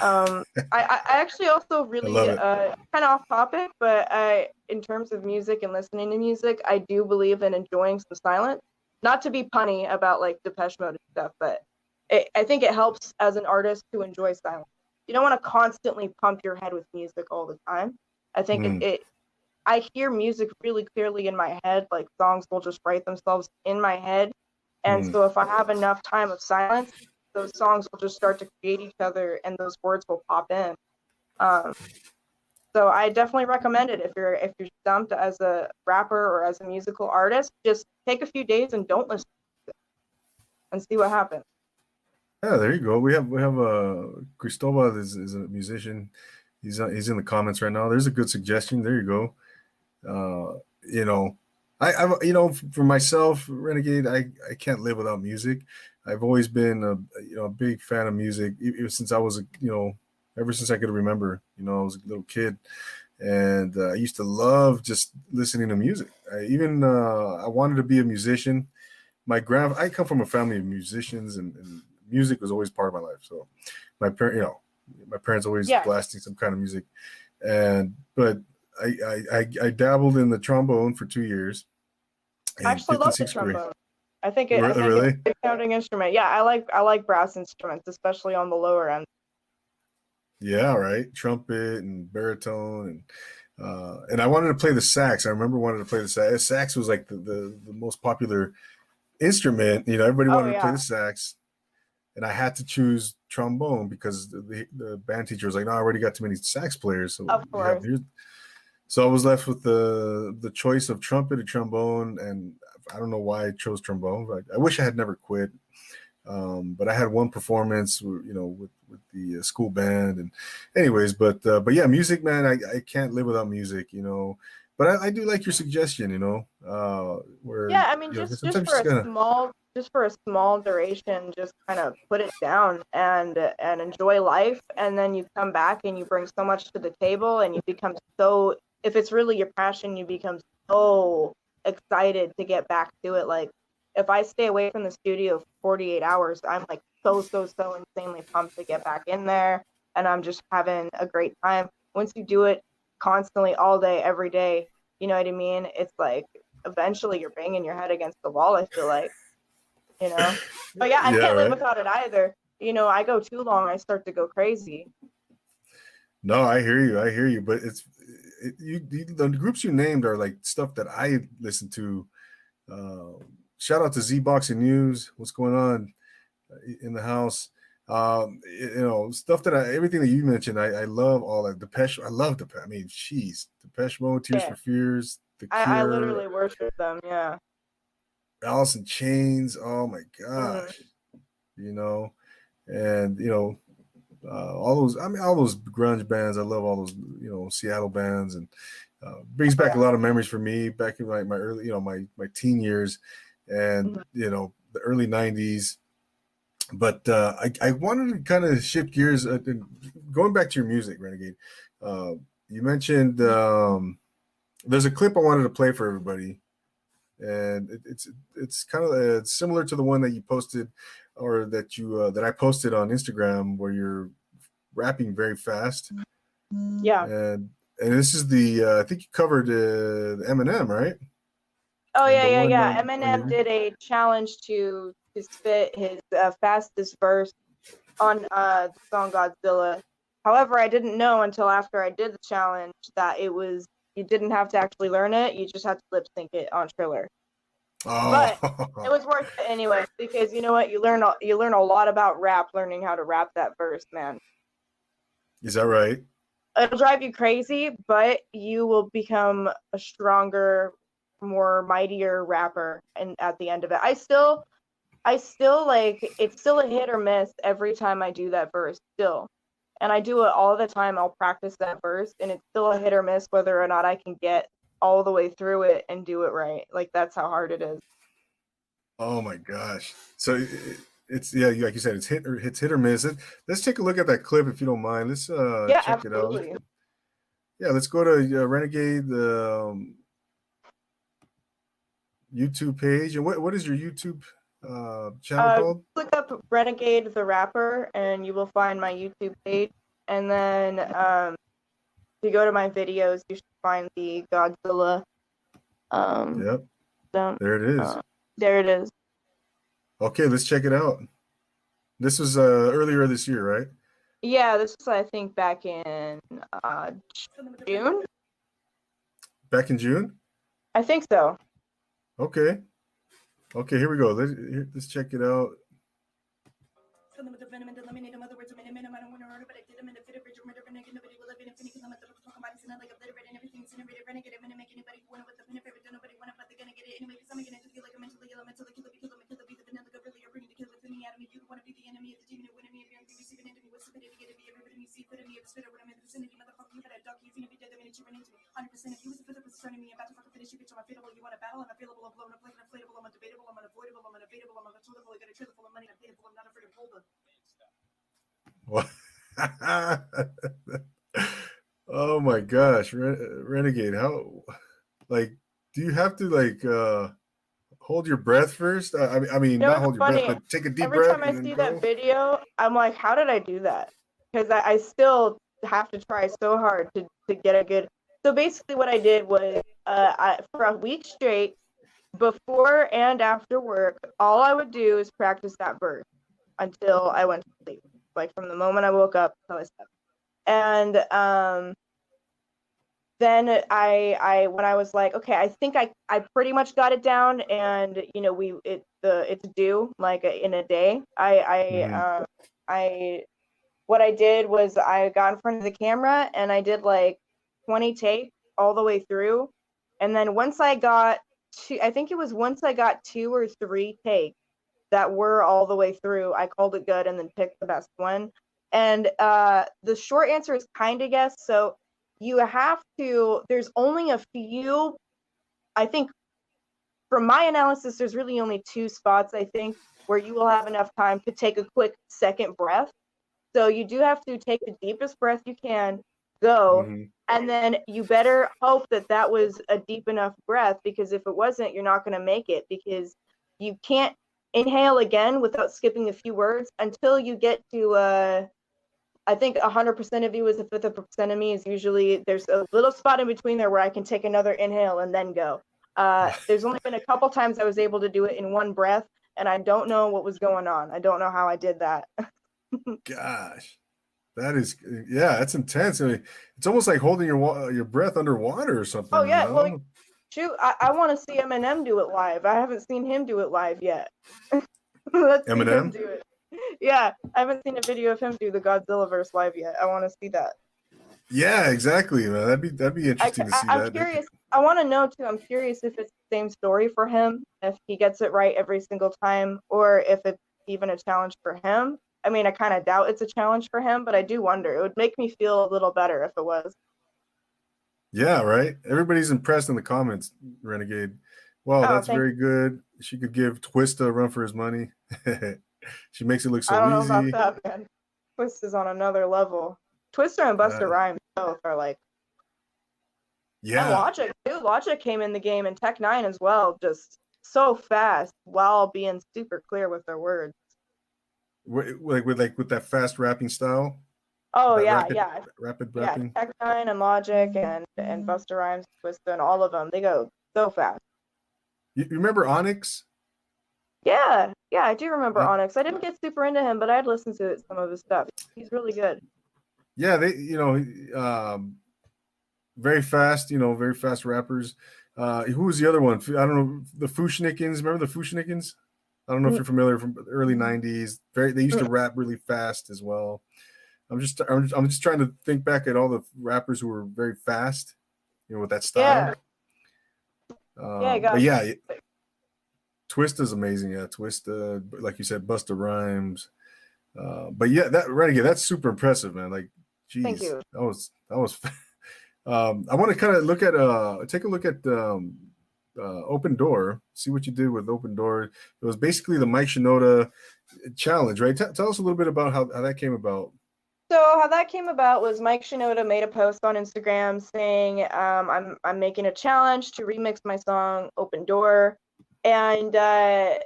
um, I, I actually also [LAUGHS] really uh, kind of off topic, but I, in terms of music and listening to music, I do believe in enjoying some silence. Not to be punny about like Depeche Mode and stuff, but it, I think it helps as an artist to enjoy silence. You don't want to constantly pump your head with music all the time. I think mm. it, it, I hear music really clearly in my head. Like songs will just write themselves in my head, and mm. so if I have enough time of silence, those songs will just start to create each other and those words will pop in. Um, so I definitely recommend it if you're if you're stumped as a rapper or as a musical artist, just take a few days and don't listen and see what happens. Yeah, there you go. We have we have a uh, Cristobal is, is a musician. He's uh, he's in the comments right now. There's a good suggestion. There you go. Uh, you know, I, I, you know, for myself, Renegade, I, I can't live without music. I've always been a, you know, a big fan of music even since I was, a, you know, ever since I could remember. You know, I was a little kid, and uh, I used to love just listening to music. I even uh, I wanted to be a musician. My grand, I come from a family of musicians, and, and music was always part of my life. So, my parent, you know, my parents always yeah. blasting some kind of music, and but I, I I, dabbled in the trombone for two years. I actually love the trombone. Grade. I think it, really? I think really? it's a sounding instrument. Yeah, I like I like brass instruments, especially on the lower end. Yeah, right. Trumpet and baritone and uh, and I wanted to play the sax. I remember wanting to play the sax. Sax was like the, the, the most popular instrument. You know, everybody oh, wanted oh, yeah. to play the sax, and I had to choose trombone because the, the band teacher was like, "No, I already got too many sax players." So of course. So I was left with the the choice of trumpet or trombone, and I don't know why I chose trombone. But I wish I had never quit. Um, but I had one performance, you know, with, with the uh, school band, and anyways, but uh, but yeah, music, man, I, I can't live without music, you know. But I, I do like your suggestion, you know, uh, where yeah, I mean, just know, just for a gonna... small, just for a small duration, just kind of put it down and and enjoy life, and then you come back and you bring so much to the table, and you become so. If it's really your passion, you become so excited to get back to it. Like if I stay away from the studio for 48 hours, I'm like so, so, so insanely pumped to get back in there. And I'm just having a great time. Once you do it constantly all day, every day, you know what I mean? It's like eventually you're banging your head against the wall, I feel like, you know? But yeah, I yeah, can't right? live without it either. You know, I go too long, I start to go crazy. No, I hear you. I hear you. But it's, it, you, the groups you named are like stuff that I listen to. Uh, shout out to Z Boxing News. What's going on uh, in the house? Um, you know, stuff that I, everything that you mentioned, I, I love all that. Depeche, I love Depeche. I mean, jeez, Depeche Mode, Tears yeah. for Fears, The Cure. I, I, literally worship them. Yeah. Alice in Chains. Oh my gosh, mm-hmm. you know, and you know, uh, all those. I mean, all those grunge bands. I love all those. You know, Seattle bands, and uh, brings back yeah. a lot of memories for me back in my, my early, you know, my my teen years and mm-hmm. you know the early 90s but uh, I, I wanted to kind of shift gears uh, going back to your music renegade uh, you mentioned um, there's a clip i wanted to play for everybody and it, it's it's kind of uh, similar to the one that you posted or that you uh, that i posted on instagram where you're rapping very fast yeah and and this is the uh, i think you covered eminem right Oh yeah, yeah, yeah. Eminem did a challenge to to spit his uh, fastest verse on uh, the song Godzilla. However, I didn't know until after I did the challenge that it was you didn't have to actually learn it; you just had to lip sync it on Triller. Oh. But it was worth it anyway because you know what you learn you learn a lot about rap learning how to rap that verse, man. Is that right? It'll drive you crazy, but you will become a stronger, more mightier rapper and at the end of it. I still I still like it's still a hit or miss every time I do that verse still. And I do it all the time. I'll practice that verse and it's still a hit or miss whether or not I can get all the way through it and do it right. Like that's how hard it is. Oh my gosh. So it's yeah, like you said, it's hit or it's hit or miss. It let's take a look at that clip if you don't mind. Let's uh yeah, check absolutely. it out. Yeah, let's go to uh, Renegade um, YouTube page. And what, what is your YouTube uh, channel uh, called? Look up Renegade the Rapper and you will find my YouTube page. And then um, you go to my videos, you should find the Godzilla. Um, yep. There it is. Uh, there it is. Okay, let's check it out. This was uh, earlier this year, right? Yeah, this was I think back in uh, June. Back in June. I think so. Okay. Okay, here we go. Let's, let's check it out fill them with the venom and eliminate them. Other words, I'm a minute, I don't want to order, but I did them in a fit of rage, murder, renegade. Nobody will live in infinity because I'm a third a of and everything's in a rated renegade. I'm going to make anybody who want it with the pen. Don't nobody want it, but they're going to get it anyway because I'm going to feel like I'm mentally. You want to be the enemy of the demon who went me. You're enemy. Everybody see me. Spitter when I'm in the vicinity, motherfucker, you better duck. You're gonna be dead the minute you run into me. 100% you a physical me, I'm about to fucking finish you, bitch. I'm. You want a battle? I'm available. I'm blown. I'm inflatable. I'm undebatable. I'm unavoidable. I'm. I'm. I full of money. I'm. I'm not afraid of What? [LAUGHS] oh my gosh, Ren- Renegade! How, like, do you have to like? uh hold your breath first? I mean, I mean, You know not hold your funny? breath, but take a deep Every breath. time I see go? that video, I'm like, how did I do that? Because I, I still have to try so hard to, to get a good. So basically, what I did was uh, I, for a week straight, before and after work, all I would do is practice that verse until I went to sleep. Like from the moment I woke up until I slept. And um, then I I when I was like, okay, I think I I pretty much got it down, and you know we it the it's due like in a day. I I Mhm. uh, I what I did was I got in front of the camera and I did like 20 takes all the way through, and then once I got two, I think it was once I got two or three takes that were all the way through, I called it good and then picked the best one. And uh, the short answer is kind of yes. So you have to, there's only a few, I think from my analysis, there's really only two spots, I think, where you will have enough time to take a quick second breath. So you do have to take the deepest breath you can, go, Mhm. and then you better hope that that was a deep enough breath because if it wasn't, you're not going to make it because you can't inhale again without skipping a few words until you get to uh I think 100% of you is a fifth of a percent of me is usually there's a little spot in between there where I can take another inhale and then go. Uh, [LAUGHS] there's only been a couple times I was able to do it in one breath, and I don't know what was going on. I don't know how I did that. [LAUGHS] Gosh, that is yeah, that's intense. I mean, it's almost like holding your your breath underwater or something. Oh, yeah, you well. Shoot, I, I want to see Eminem do it live. I haven't seen him do it live yet. [LAUGHS] Let's Eminem? do it. Yeah, I haven't seen a video of him do the Godzilla verse live yet. I want to see that. yeah, exactly, man. That'd be that'd be I, interesting to see I, that. am curious. I want to know too. I'm curious if it's the same story for him, if he gets it right every single time, or if it's even a challenge for him. I mean, I kind of doubt it's a challenge for him, but I do wonder. It would make me feel a little better if it was. Yeah, right. Everybody's impressed in the comments, Renegade. Wow, Oh, that's very good. She could give Twista a run for his money. [LAUGHS] she makes it look so I don't know easy. about that, man. Twist is on another level. Twista and Busta Uh, Rhymes both are like. And Yeah, Logic too. Logic came in the game and Tech N9ne as well, just so fast while being super clear with their words. Like with like with that fast rapping style, Oh yeah, rapid- yeah. rapid yeah, rapping. Tech N9ne and Logic and and Busta Rhymes, Twista, and all of them. They go so fast. You, you remember Onyx? Yeah, yeah, I do remember Yeah. Onyx. I didn't get super into him, but I'd listen to some of his stuff. He's really good. Yeah, they you know um, very fast. You know, very fast rappers. Uh, who was the other one? I don't know. The Fu-Schnickens. Remember the Fu-Schnickens? I don't know if you're familiar from the early '90s. Very, they used to rap really fast as well. I'm just, I'm just, I'm just trying to think back at all the rappers who were very fast, you know, with that style. Um, Yeah, but yeah, it- Twist is amazing. Yeah, Twist, uh, like you said, Busta Rhymes. Uh, but yeah, that Renegade, that's super impressive, man. Like, geez, Thank you. that was that was. [LAUGHS] um, I want to kind of look at uh, take a look at um, uh, Open Door, see what you did with Open Door. It was basically the Mike Shinoda challenge, right? T- tell us a little bit about how, how that came about. So how that came about was Mike Shinoda made a post on Instagram saying, um, "I'm I'm making a challenge to remix my song Open Door," and uh,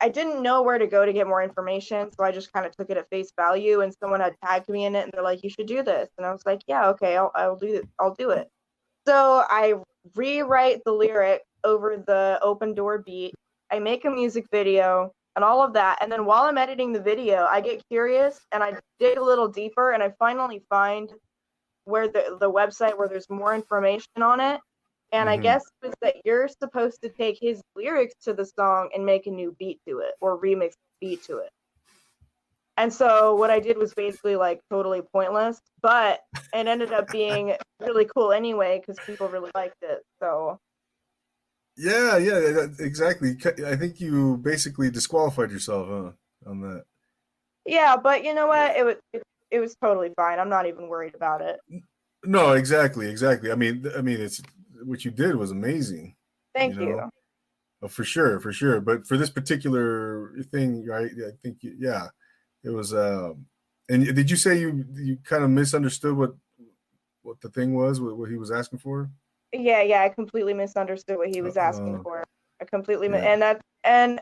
I didn't know where to go to get more information, so I just kind of took it at face value. And someone had tagged me in it, and they're like, "You should do this," and I was like, "Yeah, okay, I'll I'll do it. I'll do it." So I rewrite the lyric over the Open Door beat. I make a music video and all of that. And then while I'm editing the video, I get curious and I dig a little deeper and I finally find where the, the website where there's more information on it. And I Mhm. guess it's that you're supposed to take his lyrics to the song and make a new beat to it or remix beat to it. And so what I did was basically like totally pointless, but it ended up being really cool anyway because people really liked it. So Yeah, yeah, exactly. I think you basically disqualified yourself huh, on that. yeah, but you know what? It was it, it was totally fine. I'm not even worried about it. No, exactly, exactly. I mean, I mean, it's what you did was amazing. Thank you know? Oh, for sure, for sure. But for this particular thing, right? I think you- yeah, it was. Um, and did you say you you kind of misunderstood what what the thing was, what, what he was asking for? Yeah, yeah, I completely misunderstood what he was asking Uh-oh. for. I completely, mi- and that and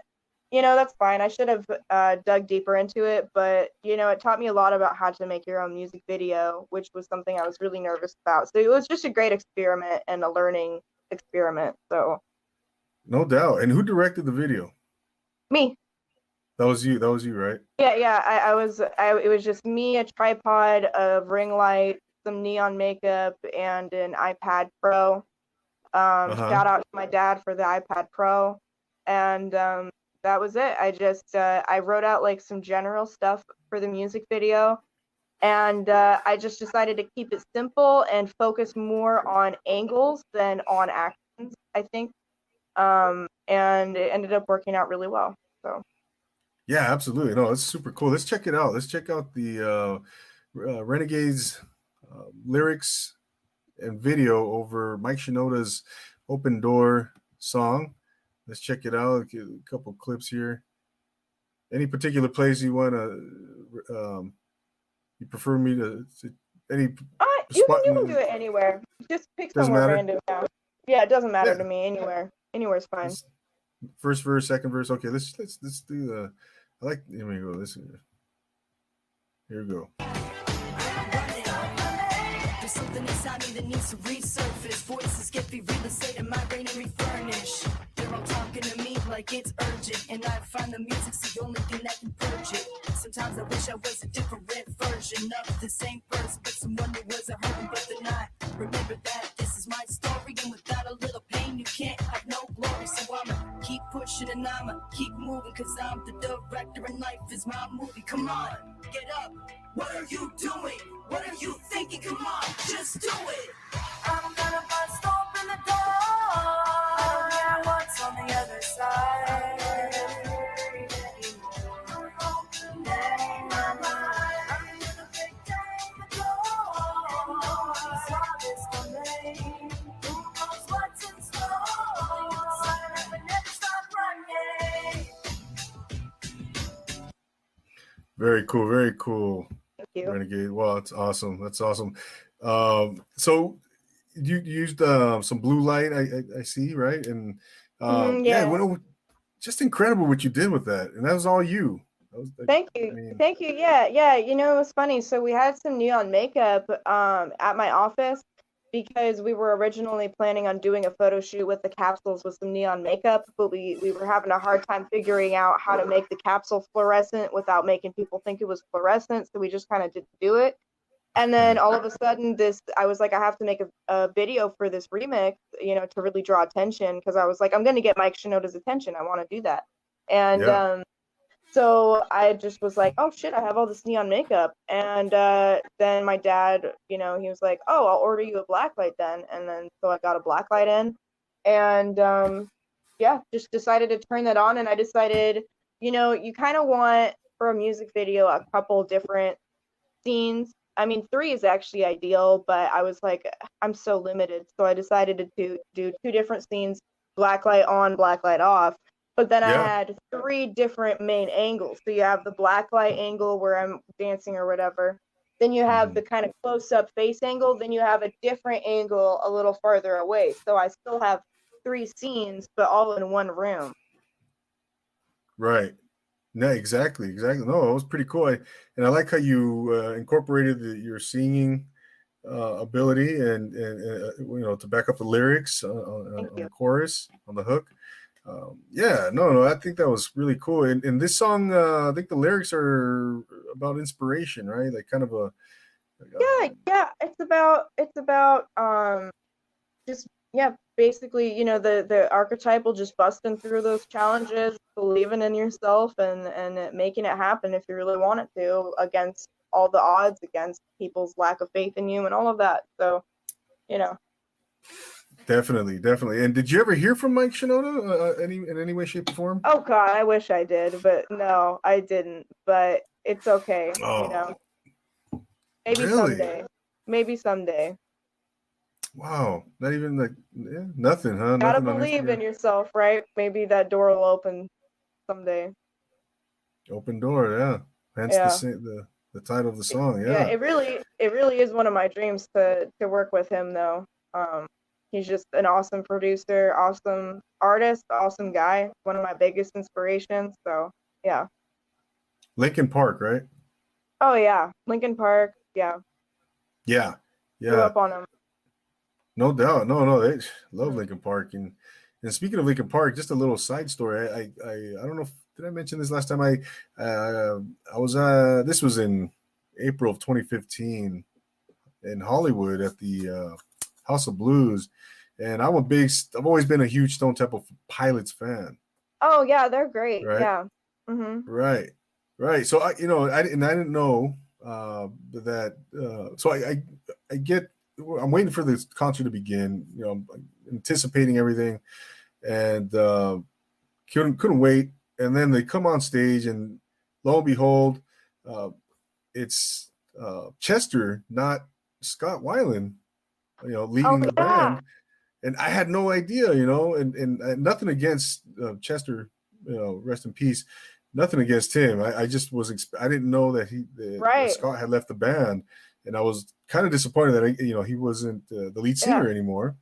you know that's fine. I should have uh, dug deeper into it, but you know it taught me a lot about how to make your own music video, which was something I was really nervous about. So it was just a great experiment and a learning experiment. So No doubt. And who directed the video? me, That was you. That was you, right? yeah, yeah, I, I was, I it was just me, a tripod, a ring light, some neon makeup, and an iPad Pro. Um, Uh-huh. Shout out to my dad for the iPad Pro, and um, that was it. I just uh, I wrote out like some general stuff for the music video, and uh, I just decided to keep it simple and focus more on angles than on actions. I think, um, and it ended up working out really well. So Yeah, absolutely. No, it's super cool. Let's check it out. Let's check out the uh, uh, Renegades uh, lyrics and video over Mike Shinoda's "Open Door" song. Let's check it out. A couple clips here. Any particular place you want to? Um, you prefer me to? to any? uh, you can you can do it anywhere. Just pick Doesn't somewhere matter? random. Yeah. yeah, it doesn't matter Yeah. to me. Anywhere, anywhere's fine. Let's- First verse, second verse. Okay, let's let's let's do the. I like. Here we go. This. Here we go. Inside me that needs to resurface. Voices get and my brain and refurnish. They're all talking to me like it's urgent, and I find the music's the only thing that can purge it. Sometimes I wish I was a different version of the same person, but someone who wasn't hurting, but they're not. Remember that this is my story, and without a little pain, you can't have no. So I'ma keep pushing and I'ma keep moving, cause I'm the director and life is my movie. Come on, get up. What are you doing? What are you thinking? Come on, just do it. I'm gonna bust open the door. I don't care what's on the other side. Very cool. Very cool. Thank you. Renegade. Wow, that's awesome. That's awesome. Um, so you used uh, some blue light, I, I, I see, right? And um, Mhm, yeah, yeah. just incredible what you did with that, and that was all you. Was, Thank you. mean- Thank you. Yeah, yeah. You know, it was funny. So we had some neon makeup um, at my office because we were originally planning on doing a photo shoot with the capsules with some neon makeup, but we, we were having a hard time figuring out how to make the capsule fluorescent without making people think it was fluorescent. So we just kind of didn't do it. And then all of a sudden, this I was like, I have to make a, a video for this remix, you know, to really draw attention because I was like, I'm going to get Mike Shinoda's attention. I want to do that. And Yeah. um, so I just was like, oh shit, I have all this neon makeup. And uh, then my dad, you know, he was like, oh, I'll order you a black light then. And then so I got a black light in. And um, yeah, just decided to turn that on. And I decided, you know, you kind of want for a music video a couple different scenes. I mean, three is actually ideal, but I was like, I'm so limited. So I decided to do, do two different scenes black light on, black light off. But then I had three different main angles. So you have the black light angle where I'm dancing or whatever. Then you have Mhm. the kind of close up face angle. Then you have a different angle a little farther away. So I still have three scenes, but all in one room. Right. No, exactly, exactly. No, it was pretty cool, I, and I like how you uh, incorporated the, your singing uh, ability and and uh, you know to back up the lyrics on, on, on the chorus on the hook. Um, yeah, no, no, I think that was really cool. And, and this song, uh, I think the lyrics are about inspiration, right? Like kind of a yeah yeah it's about it's about um just yeah basically you know the the archetypal just busting through those challenges believing in yourself and and it- making it happen if you really want it to against all the odds against people's lack of faith in you and all of that so you know definitely, definitely. And did you ever hear from Mike Shinoda uh, any in any way, shape, or form? oh god i wish i did but no i didn't but it's okay Oh, you know maybe really? someday maybe someday Wow, not even like yeah, nothing, huh? Gotta Nothing believe in yourself, right? Maybe that door will open someday. Open door, yeah. Hence Yeah. the the the title of the song, Yeah. yeah. it really it really is one of my dreams to to work with him though. Um he's just an awesome producer, awesome artist, awesome guy, one of my biggest inspirations. So yeah. Linkin Park, right? Oh yeah. Linkin Park, yeah. Yeah, Grew yeah. up on him. No doubt. No, no, they love. Linkin Park. And and speaking of Linkin Park, just a little side story. I I I, I don't know if did I mention this last time I uh I was uh this was in April of 2015 in Hollywood at the uh House of Blues. And I'm a big I've always been a huge Stone Temple Pilots fan. Oh yeah, they're great. Right. Yeah. hmm Right, right. So I, you know, I and I didn't know uh, that. Uh, so I, I, I get. I'm waiting for this concert to begin. You know, I'm anticipating everything, and uh, couldn't couldn't wait. And then they come on stage, and lo and behold, uh, it's uh, Chester, not Scott Weiland. You know, leading Oh, the yeah. band, and I had no idea. You know, and and uh, nothing against uh, Chester. You know, rest in peace nothing against him. I, I just was exp- I didn't know that he that, Right. Scott had left the band, and I was kind of disappointed that I, you know he wasn't uh, the lead singer anymore.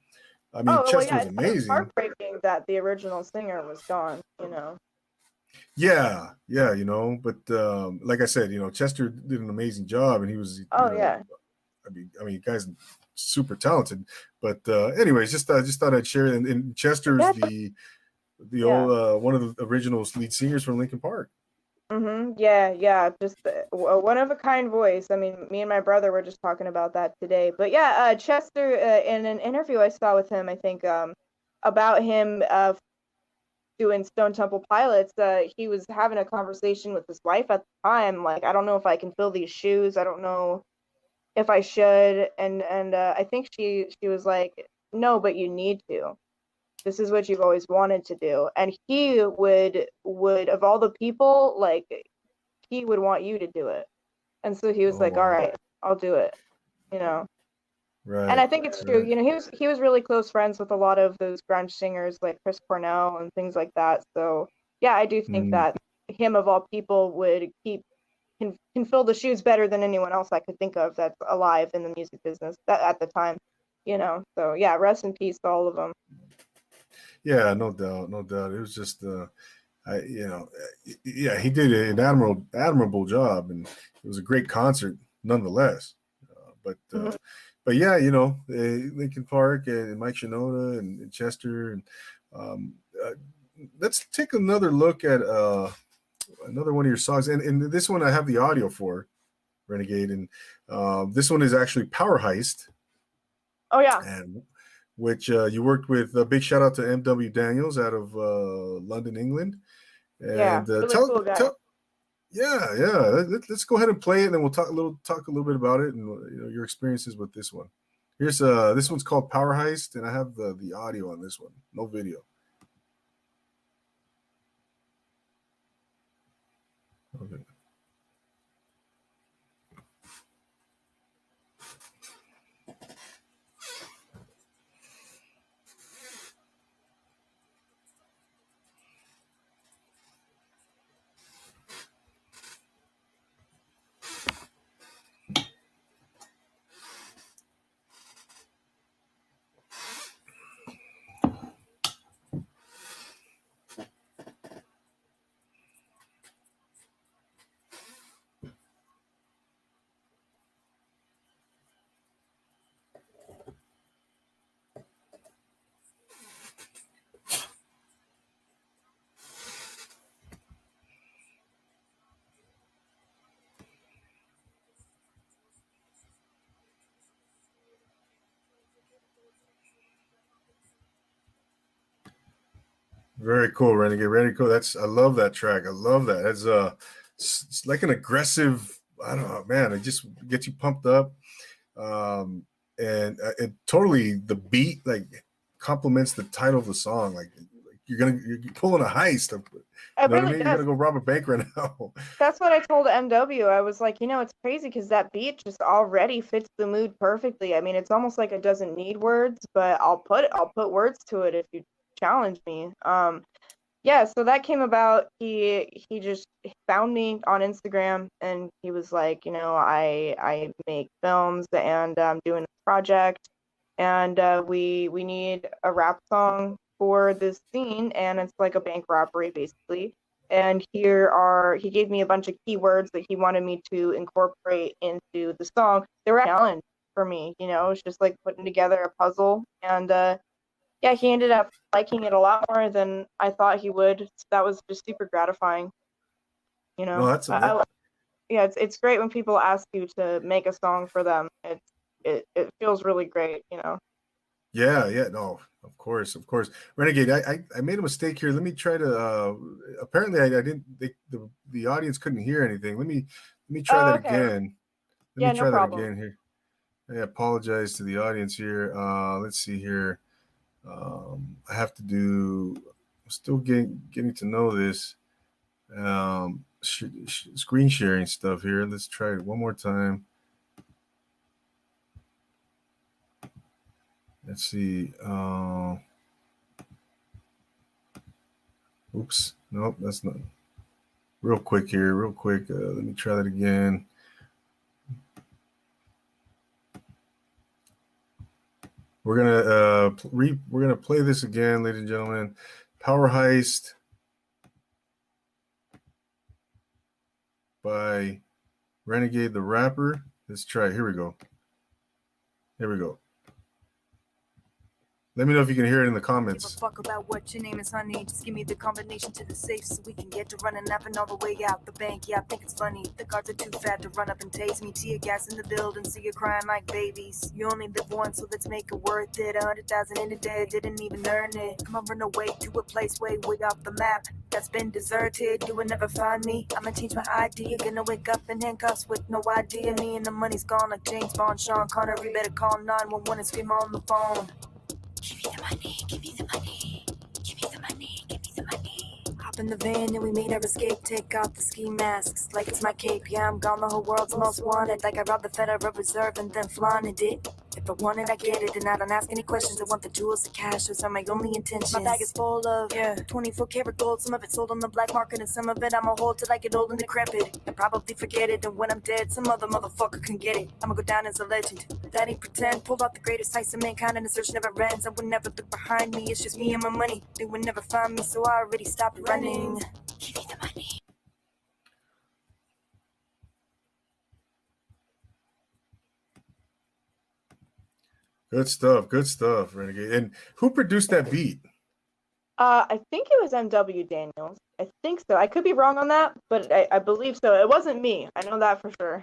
I mean, oh well, Chester yeah, was it's kind of amazing. heartbreaking that the original singer was gone, you know. Yeah, yeah, you know, but um, like I said, you know, Chester did an amazing job, and he was. you Oh, know, yeah. I mean, I mean, guy's super talented. But uh, anyways, just I just thought I'd share. And, and Chester's the the Yeah. old uh, one of the original lead singers from Linkin Park. Mm-hmm. Yeah, yeah, just a a one of a kind voice. I mean, me and my brother were just talking about that today. But yeah, uh, Chester, uh, in an interview I saw with him, I think um, about him uh, doing Stone Temple Pilots, uh, he was having a conversation with his wife at the time. Like, I don't know if I can fill these shoes. I don't know if I should. And and uh, I think she she was like, no, but you need to. This is what you've always wanted to do. And he would would of all the people, like he would want you to do it. And so he was Oh, like, all right, I'll do it. You know. Right. And I think it's true. right. You know, he was he was really close friends with a lot of those grunge singers like Chris Cornell and things like that. So yeah, I do think Mm. that him of all people would keep can can fill the shoes better than anyone else I could think of that's alive in the music business that, at the time. You know. So yeah, rest in peace to all of them. Yeah, no doubt, no doubt. It was just, uh, I, you know, uh, yeah, he did an admirable, admirable job, and it was a great concert nonetheless. Uh, but, uh, Mhm. but yeah, you know, uh, Linkin Park and Mike Shinoda and, and Chester, and um, uh, let's take another look at uh, another one of your songs, and, and this one I have the audio for, Renegade, and uh, this one is actually Power Heist Oh yeah. and which uh, you worked with. A big shout out to M.W. Daniels out of uh, London, England. And Yeah, uh, really tell, cool tell- yeah, yeah. Let, us go ahead and play it, and then we'll talk a little talk a little bit about it and you know your experiences with this one. Here's uh this one's called Power Heist, and I have the the audio on this one, no video. Okay. Very cool, Renegade. Renegade, cool. That's I love that track. I love that. It's uh, it's, like an aggressive. I don't know, man. It just gets you pumped up, um, and uh, it totally the beat like complements the title of the song. Like, like you're gonna you're pulling a heist. You It know what I really mean? You're gonna go rob a bank right now. [LAUGHS] That's what I told MW. I was like, you know, it's crazy because that beat just already fits the mood perfectly. I mean, it's almost like it doesn't need words, but I'll put I'll put words to it if you challenge me. Um, yeah. So that came about. He he just found me on Instagram and he was like, you know, I I make films and I'm doing a project, and uh, we we need a rap song for this scene, and it's like a bank robbery basically and here are he gave me a bunch of keywords that he wanted me to incorporate into the song they were a challenge for me you know it's just like putting together a puzzle and uh yeah he ended up liking it a lot more than i thought he would so that was just super gratifying you know No, that's- I- I- yeah it's, it's great when people ask you to make a song for them it's it, it feels really great you know Yeah, yeah, no, of course, of course. Renegade, I, I, I made a mistake here. Let me try to. Uh, apparently, I, I didn't. They, the the audience couldn't hear anything. Let me let me try Oh, that okay. again. Let Yeah, me no try that problem. again here. I apologize to the audience here. Uh, let's see here. Um, I have to do. I'm still getting getting to know this. Um, sh- sh- screen sharing stuff here. Let's try it one more time. Let's see. Uh, oops. Nope, that's not. Real quick here, real quick. Uh, let me try that again. We're gonna uh, re- we're gonna play this again, ladies and gentlemen. Power Heist by Renegade the Rapper. Let's try. it. Here we go. Here we go. Let me know if you can hear it in the Give a comments. fuck about what your name is, honey. Just give me the combination to the safe so we can get to running up and all the way out the bank. Yeah, I think it's funny. The are too fat to run up and tase me. Tear gas in the building, so you're crying like babies. You only live once, so let's make it worth it. A hundred thousand in a day, didn't even earn it. Come on, run away to a place way, way off the map. That's been deserted. You will never find me. I'ma change my ID. You're gonna wake up in handcuffs with no idea. Me and the money's gone like James Bond, Sean Connery. Better call 911 and scream on the phone. Give me the money, give me the money. Give me the money, give me the money. Hop in the van and we made our escape. Take off the ski masks like it's my cape. Yeah, I'm gone, the whole world's most wanted. Like I robbed the Federal Reserve and then flaunted it. If I want it, I get it, and I don't ask any questions. I want the jewels, the cash, those are my only intentions. My bag is full of yeah, 24 karat gold. Some of it sold on the black market, and some of it I'ma hold till I get old and decrepit. And probably forget it, and when I'm dead, some other motherfucker can get it. I'ma go down as a legend. That ain't pretend. Pulled out the greatest heist of mankind, and the search never ends. I would never look behind me. It's just me and my money. They would never find me, so I already stopped running. Give me the money. Good stuff. Good stuff, Renegade. And who produced that beat? Uh, I think it was MW Daniels. I think so. I could be wrong on that, but I, I believe so. It wasn't me. I know that for sure.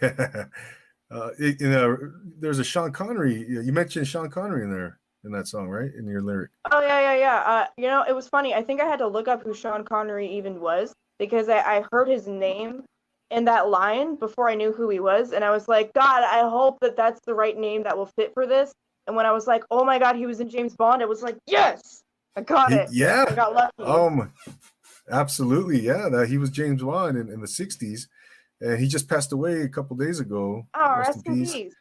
[LAUGHS] uh, it, you know, there's a Sean Connery. You mentioned Sean Connery in there in that song, right? In your lyric. Oh yeah, yeah, yeah. Uh, you know, it was funny. I think I had to look up who Sean Connery even was because I, I heard his name in that line before I knew who he was, and I was like, God, I hope that that's the right name that will fit for this. And when I was like, Oh my God, he was in James Bond, it was like, Yes, I got it. I yeah. got lucky. Um, absolutely. Yeah. That he was James Bond in, in the '60s, and he just passed away a couple days ago. oh, rest in peace.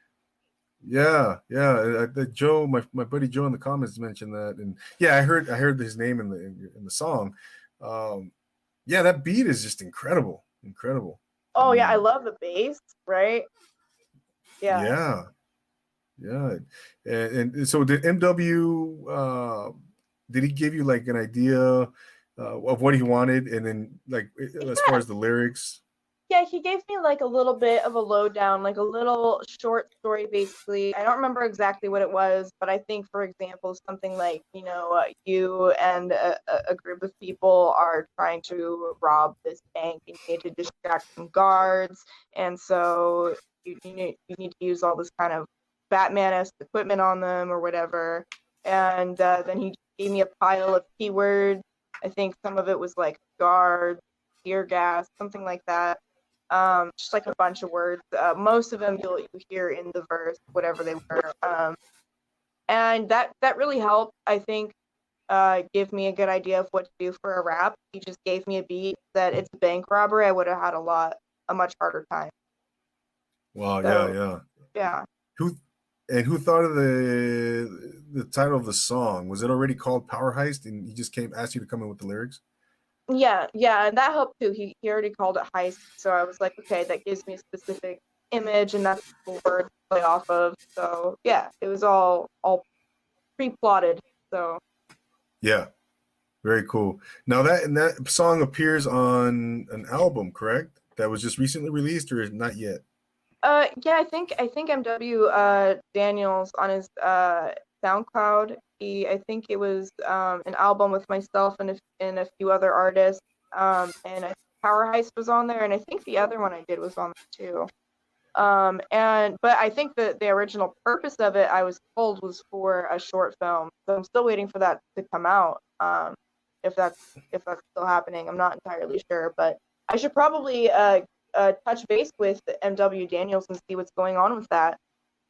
Yeah, yeah. uh, The Joe, my, my buddy Joe in the comments mentioned that, and yeah, I heard I heard his name in the in, in the song. Um, yeah, that beat is just incredible, incredible. Oh yeah, I Mm. love the bass, right? Yeah. yeah, yeah. And, and so did MW? Uh, did he give you like an idea uh, of what he wanted, and then like as far as the lyrics? Yeah, he gave me like a little bit of a lowdown, like a little short story, basically. I don't remember exactly what it was, but I think, for example, something like, you know, uh, you and a, a- group of people are trying to rob this bank and you need to distract some guards. And so you, you, need, you need to use all this kind of Batman esque equipment on them or whatever. And uh, then he gave me a pile of keywords. I think some of it was like guards, tear gas, something like that um, just like a bunch of words. Uh, most of them you'll you hear in the verse, whatever they were. Um, and that that really helped. I think uh, give me a good idea of what to do for a rap. He just gave me a beat that it's a bank robbery. I would have had a lot, a much harder time. Wow, So- yeah, yeah. Yeah. Who and who thought of the the title of the song? Was it already called Power Heist and he just came asked you to come in with the lyrics? Yeah, yeah, and that helped too. He he already called it heist, so I was like, okay, that gives me a specific image, and that's cool word to play off of. So yeah, it was all all pre-plotted. So Yeah. Very cool. Now that and that song appears on an album, correct? That was just recently released or not yet? uh, yeah, I think I think MW uh Daniels on his uh SoundCloud. He I think it was um an album with myself and a, and a few other artists. Um, and I, Power Heist was on there, and I think the other one I did was on there too. Um, and but I think that the original purpose of it, I was told, was for a short film. So I'm still waiting for that to come out. Um, if that's if that's still happening, I'm not entirely sure, but I should probably uh, uh touch base with MW Daniels and see what's going on with that.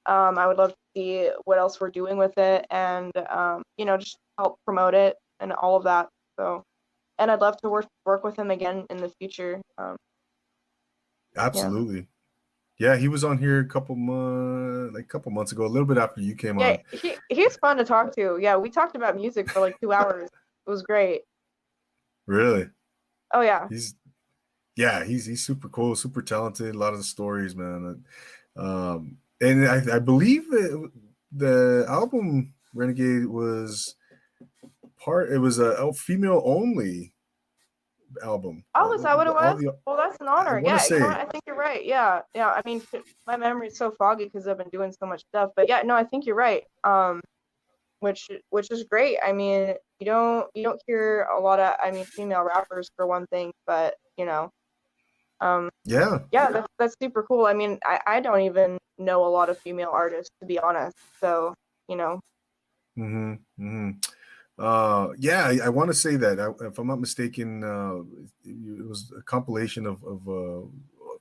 Um, I would love to see what else we're doing with it, and um, you know, just help promote it and all of that. So, and I'd love to work work with him again in the future. Um, Absolutely. Yeah, he was on here a couple months like a couple months ago, a little bit after you came yeah, on. he he's fun to talk to. Yeah, we talked about music for like two hours. It was great. Really? Oh yeah, He's yeah, he's he's super cool, super talented. A lot of the stories, man. Um, and I, I believe the album Renegade was part. It was a female only album. Oh, is that what it was? the- Well, that's an honor. wanna Yeah, you know? I think you're right. Yeah, yeah. I mean, my memory is so foggy because I've been doing so much stuff. But yeah, no, I think you're right. Um, which which is great. I mean, you don't you don't hear a lot of I mean female rappers for one thing, but you know, um, yeah, yeah, that's that's super cool. I mean, I I don't even know a lot of female artists to be honest. So you know, hmm hmm Uh, yeah, I, I want to say that. I, if I'm not mistaken, uh, it, was a compilation of, of uh,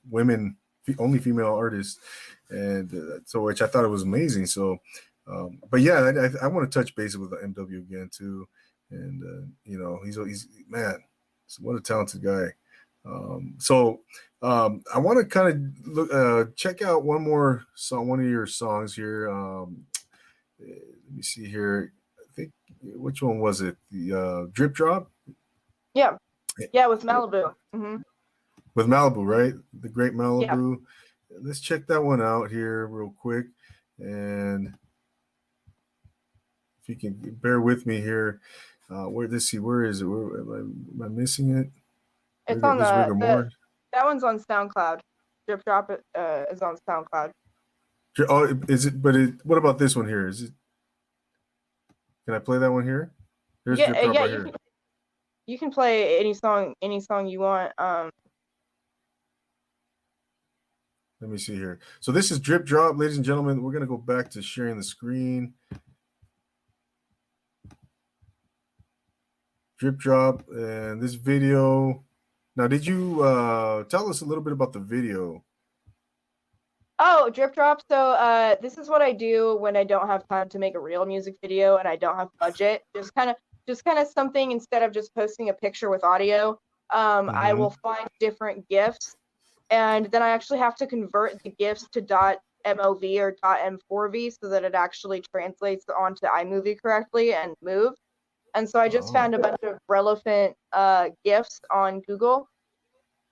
women, only female artists, and uh, so which I thought it was amazing. So, um, but yeah, I, I, want to touch base with the MW again too, and uh, you know, he's he's man, what a talented guy. Um, so um, I want to kind of look, uh, check out one more song, one of your songs here. Um, let me see here. I think which one was it? The uh, drip drop yeah, yeah, with Malibu. hmm with Malibu, right? The Great Malibu. Let's check that one out here real quick, and if you can bear with me here. Uh, where let's see, where is it? Where am I, am I missing it? It's Rigor- on this the, the? That one's on SoundCloud. Drip Drop uh, is on SoundCloud. Oh, is it? But it, what about this one here? Is it? Can I play that one here? Here's yeah, drip drop yeah, right you here. can, you can play any song, any song you want. Um, Let me see here. So this is drip drop, ladies and gentlemen. We're gonna go back to sharing the screen. Drip drop and this video. Now, did you uh tell us a little bit about the video? oh, Drip Drop. So uh, this is what I do when I don't have time to make a real music video and I don't have budget. Just kind of, just kind of something instead of just posting a picture with audio. Um, I Mhm. will find different GIFs, and then I actually have to convert the GIFs to .mov or .m4v so that it actually translates onto iMovie correctly and move. And so I just Oh. found a bunch of relevant uh, GIFs on Google,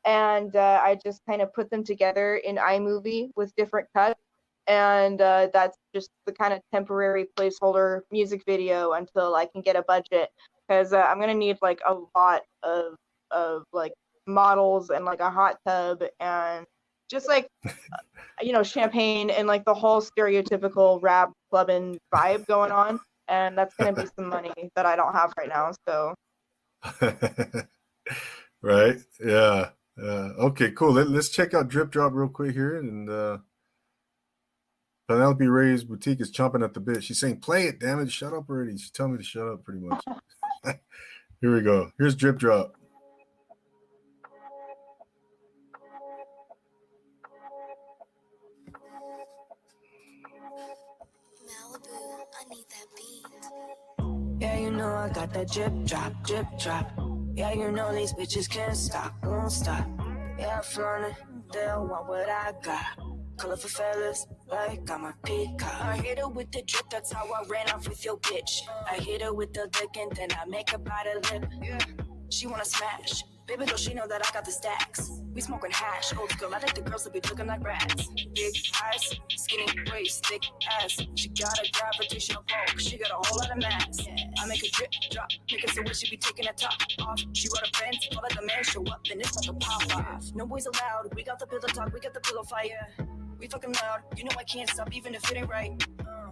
and uh, I just kind of put them together in iMovie with different cuts, and uh, that's just the kind of temporary placeholder music video until I can get a budget, because uh, I'm gonna need like a lot of of like models and like a hot tub and just like [LAUGHS] you know champagne and like the whole stereotypical rap clubbing vibe going on and that's going to be [LAUGHS] some money that i don't have right now so [LAUGHS] right? Yeah. Yeah. Okay, cool. Let, us check out drip drop real quick here. And uh Penelope Ray's boutique is chomping at the bit. She's saying, play it, damn it, shut up already. She's telling me to shut up pretty much. [LAUGHS] here we go. Here's drip drop. I got that drip drop, drip drop. Yeah, you know these bitches can't stop, won't stop. Yeah, I flaunt it, they don't want what I got. Colorful fellas, like I'm a peacock. I hit her with the drip, that's how I ran off with your bitch. I hit her with the lick and then I make her bite a lip. She wanna smash. Baby girl, she know that I got the stacks. We smoking hash, old school. I like the girls that be looking like rats. Big eyes, skinny waist, thick ass. She got a gravitational pull. She got a whole lot of mass. I make a drip drop, make her so wish she be taking her top off. She brought her friends, all of the men show up, then it's like a pop off. No boys allowed. We got the pillow talk, we got the pillow fight. We fucking loud. You know I can't stop even if it ain't right.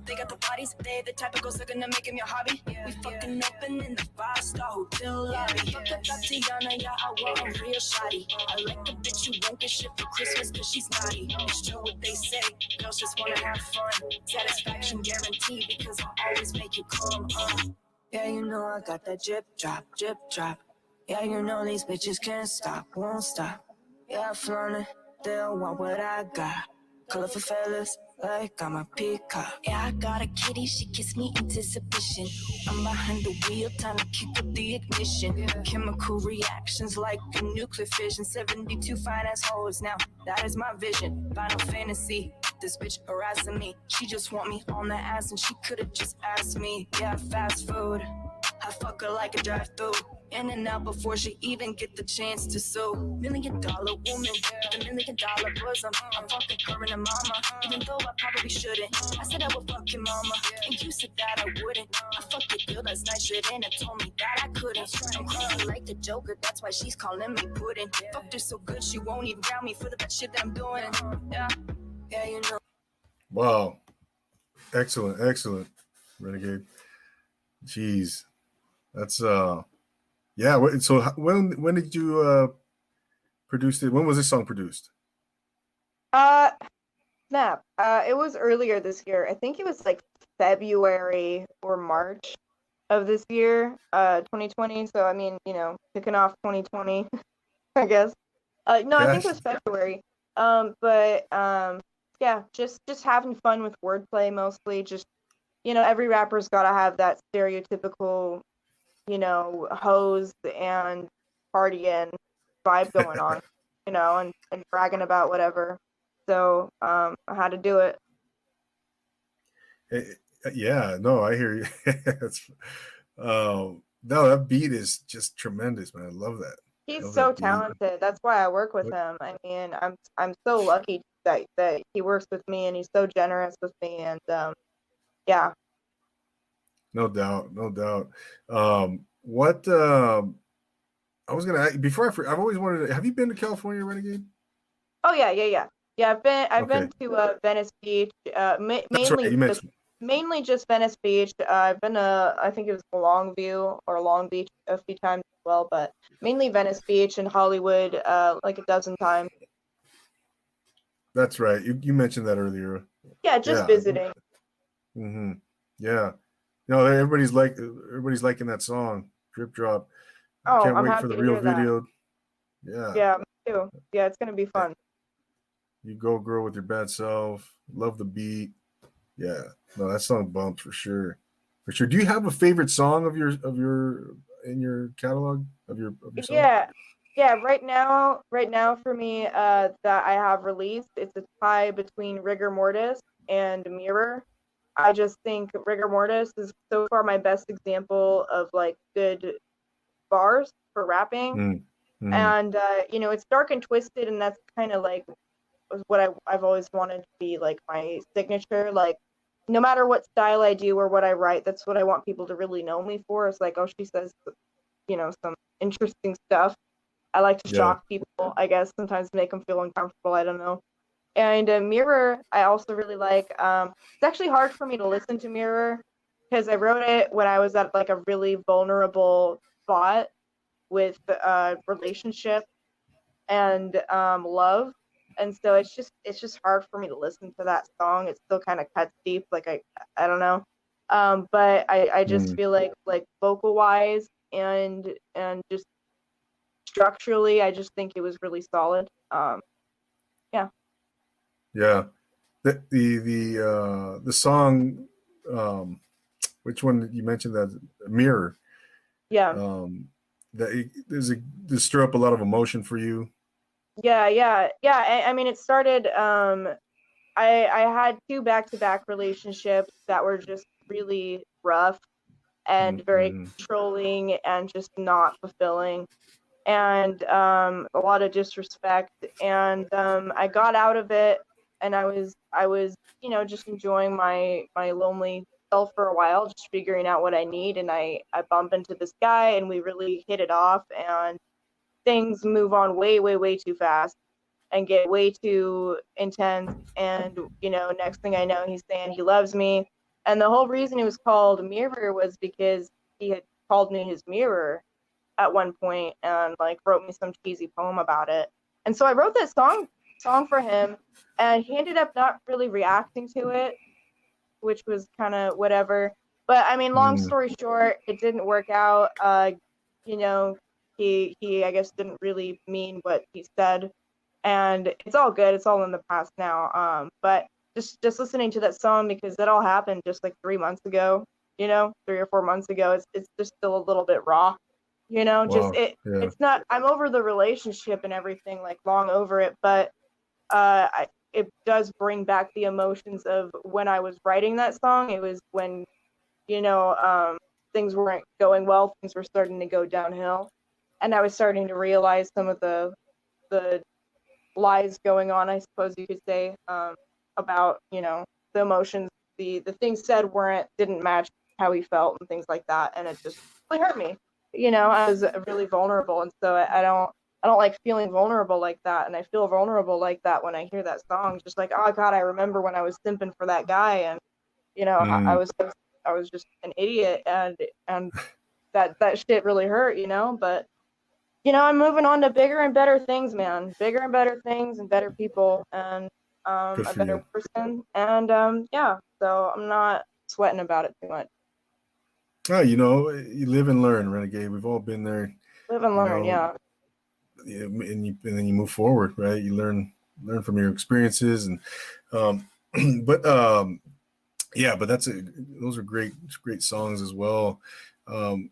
They got the bodies, they the type of girls that gonna make him your hobby. we fucking open in the five star hotel lobby. Fuck the Tatiana, yeah, I want a real shotty. I like the bitch who won't get shit for Christmas cause she's naughty. It's true what they say, girls just wanna have fun. Satisfaction guaranteed because I always make you come. Uh. Yeah, you know I got that drip drop, drip drop. Yeah, you know these bitches can't stop, won't stop. Yeah, I flaunt it, they don't want what I got. Colorful fellas, like I'm a peacock. Yeah, I got a kitty, she kiss me into submission. I'm behind the wheel, time to kick up the ignition. Chemical reactions like a nuclear fission. 72 fine ass hoes now, that is my vision. Final fantasy. This bitch harassing me. She just want me on the ass and she could've just asked me. Yeah, fast food. I fuck her like a drive through. In and out before she even get the chance to sue. Million dollar woman with a million dollar bosom. I'm fucking her her mama, even though I probably shouldn't. I said I would fuck your mama, and you said that I wouldn't. I fucked a girl that's nice shit and it told me that I couldn't. I'm crying like the Joker, that's why she's calling me pudding. Fucked her so good she won't even ground me for the bad shit that I'm doing. Yeah, yeah, you know. Wow. Excellent, excellent, Renegade. Jeez. That's uh yeah, so when when did you uh produce it? When was this song produced? Uh, snap. Uh, it was earlier this year. I think it was like February or March of this year, uh, 2020. So I mean, you know, kicking off 2020, [LAUGHS] I guess. Uh, no, I think it was February. Um, but um, yeah, just just having fun with wordplay mostly. Just you know, every rapper's got to have that stereotypical, you know, hose and partying vibe [LAUGHS] going on, you know, and and bragging about whatever. So um, I had to do it. Eh, eh, Yeah, no, I hear you. [LAUGHS] That's um no, that beat is just tremendous, man. I love that. He's Love so that talented. That's why I work with What- him. I mean, I'm I'm so lucky that that he works with me and he's so generous with me and um yeah. No doubt, no doubt. Um, what um, I was gonna ask, before I, for- I've always wanted to. Have you been to California, Renegade? Oh yeah, yeah, yeah. Yeah, I've been I've been to uh, Venice Beach, uh, ma- mainly right. Just, mainly just Venice Beach. Uh, I've been uh I think it was Longview or Long Beach a few times as well, but mainly Venice Beach and Hollywood uh like a dozen times. That's right. You, you mentioned that earlier. Yeah, just Yeah. visiting. hmm Yeah. No, everybody's like everybody's liking that song, Drip Drop. Oh, Can't I'm wait for the real hear that. video. Yeah. Yeah, me too. Yeah, it's gonna be fun. You go girl with your bad self. Love the beat. Yeah. No, that song bumps for sure. For sure. Do you have a favorite song of your of your in your catalog of your of your? Yeah, yeah. Right now, right now for me, uh, that I have released, it's a tie between Rigor Mortis and Mirror. I just think Rigor Mortis is so far my best example of like good bars for rapping, Mm, mhm. and uh, you know, it's dark and twisted, and that's kind of like what I I've always wanted to be like my signature, like. No matter what style I do or what I write, that's what I want people to really know me for. It's like, oh, she says, you know, some interesting stuff. I like to Yeah. shock people, I guess, sometimes make them feel uncomfortable. I don't know. And uh, Mirror, I also really like. Um, it's actually hard for me to listen to Mirror because I wrote it when I was at like a really vulnerable spot with uh, relationship and um, love, and so it's just it's just hard for me to listen to that song. It still kind of cuts deep, like I I don't know. Um, but I I just Mm. feel like like vocal wise and and just structurally, I just think it was really solid. Um, Yeah. The the the uh the song um which one you mentioned that mirror? Yeah. Um, that it, does it does stir up a lot of emotion for you? Yeah, yeah, yeah. I, I mean, it started. Um, I I had two back-to-back relationships that were just really rough and very Mhm. controlling and just not fulfilling, and um, a lot of disrespect. And um, I got out of it, and I was I was you know just enjoying my my lonely self for a while, just figuring out what I need. And I I bump into this guy, and we really hit it off, and things move on way way way too fast and get way too intense and you know next thing i know he's saying he loves me and the whole reason he was called mirror was because he had called me his mirror at one point and like wrote me some cheesy poem about it and so i wrote that song song for him and he ended up not really reacting to it which was kind of whatever but i mean long Mm. story short it didn't work out uh you know he he I guess didn't really mean what he said, and it's all good. It's all in the past now. Um, but just just listening to that song because that all happened just like three months ago. You know, three or four months ago. It's it's just still a little bit raw. You know, Wow, just it. yeah. It's not. I'm over the relationship and everything, like long over it, but uh, it does bring back the emotions of when I was writing that song. It was when, you know, um, things weren't going well. Things were starting to go downhill and I was starting to realize some of the the lies going on, I suppose you could say, um, about you know the emotions, the the things said weren't didn't match how he felt and things like that, and it just really hurt me. You know, I was really vulnerable, and so I, I don't I don't like feeling vulnerable like that, and I feel vulnerable like that when I hear that song. Just like, oh God, I remember when I was simping for that guy, and you know, I, I Mm. was I was just an idiot, and and that that shit really hurt, you know, but you know, I'm moving on to bigger and better things, man. Bigger and better things and better people and um, a better you. person. And um, yeah, so I'm not sweating about it too much. Oh, you know, you live and learn, renegade. We've all been there. Live and learn, know, yeah. And you and then you move forward, right? You learn learn from your experiences, and um, [CLEARS THROAT] but um, yeah, but that's a those are great great songs as well. Um,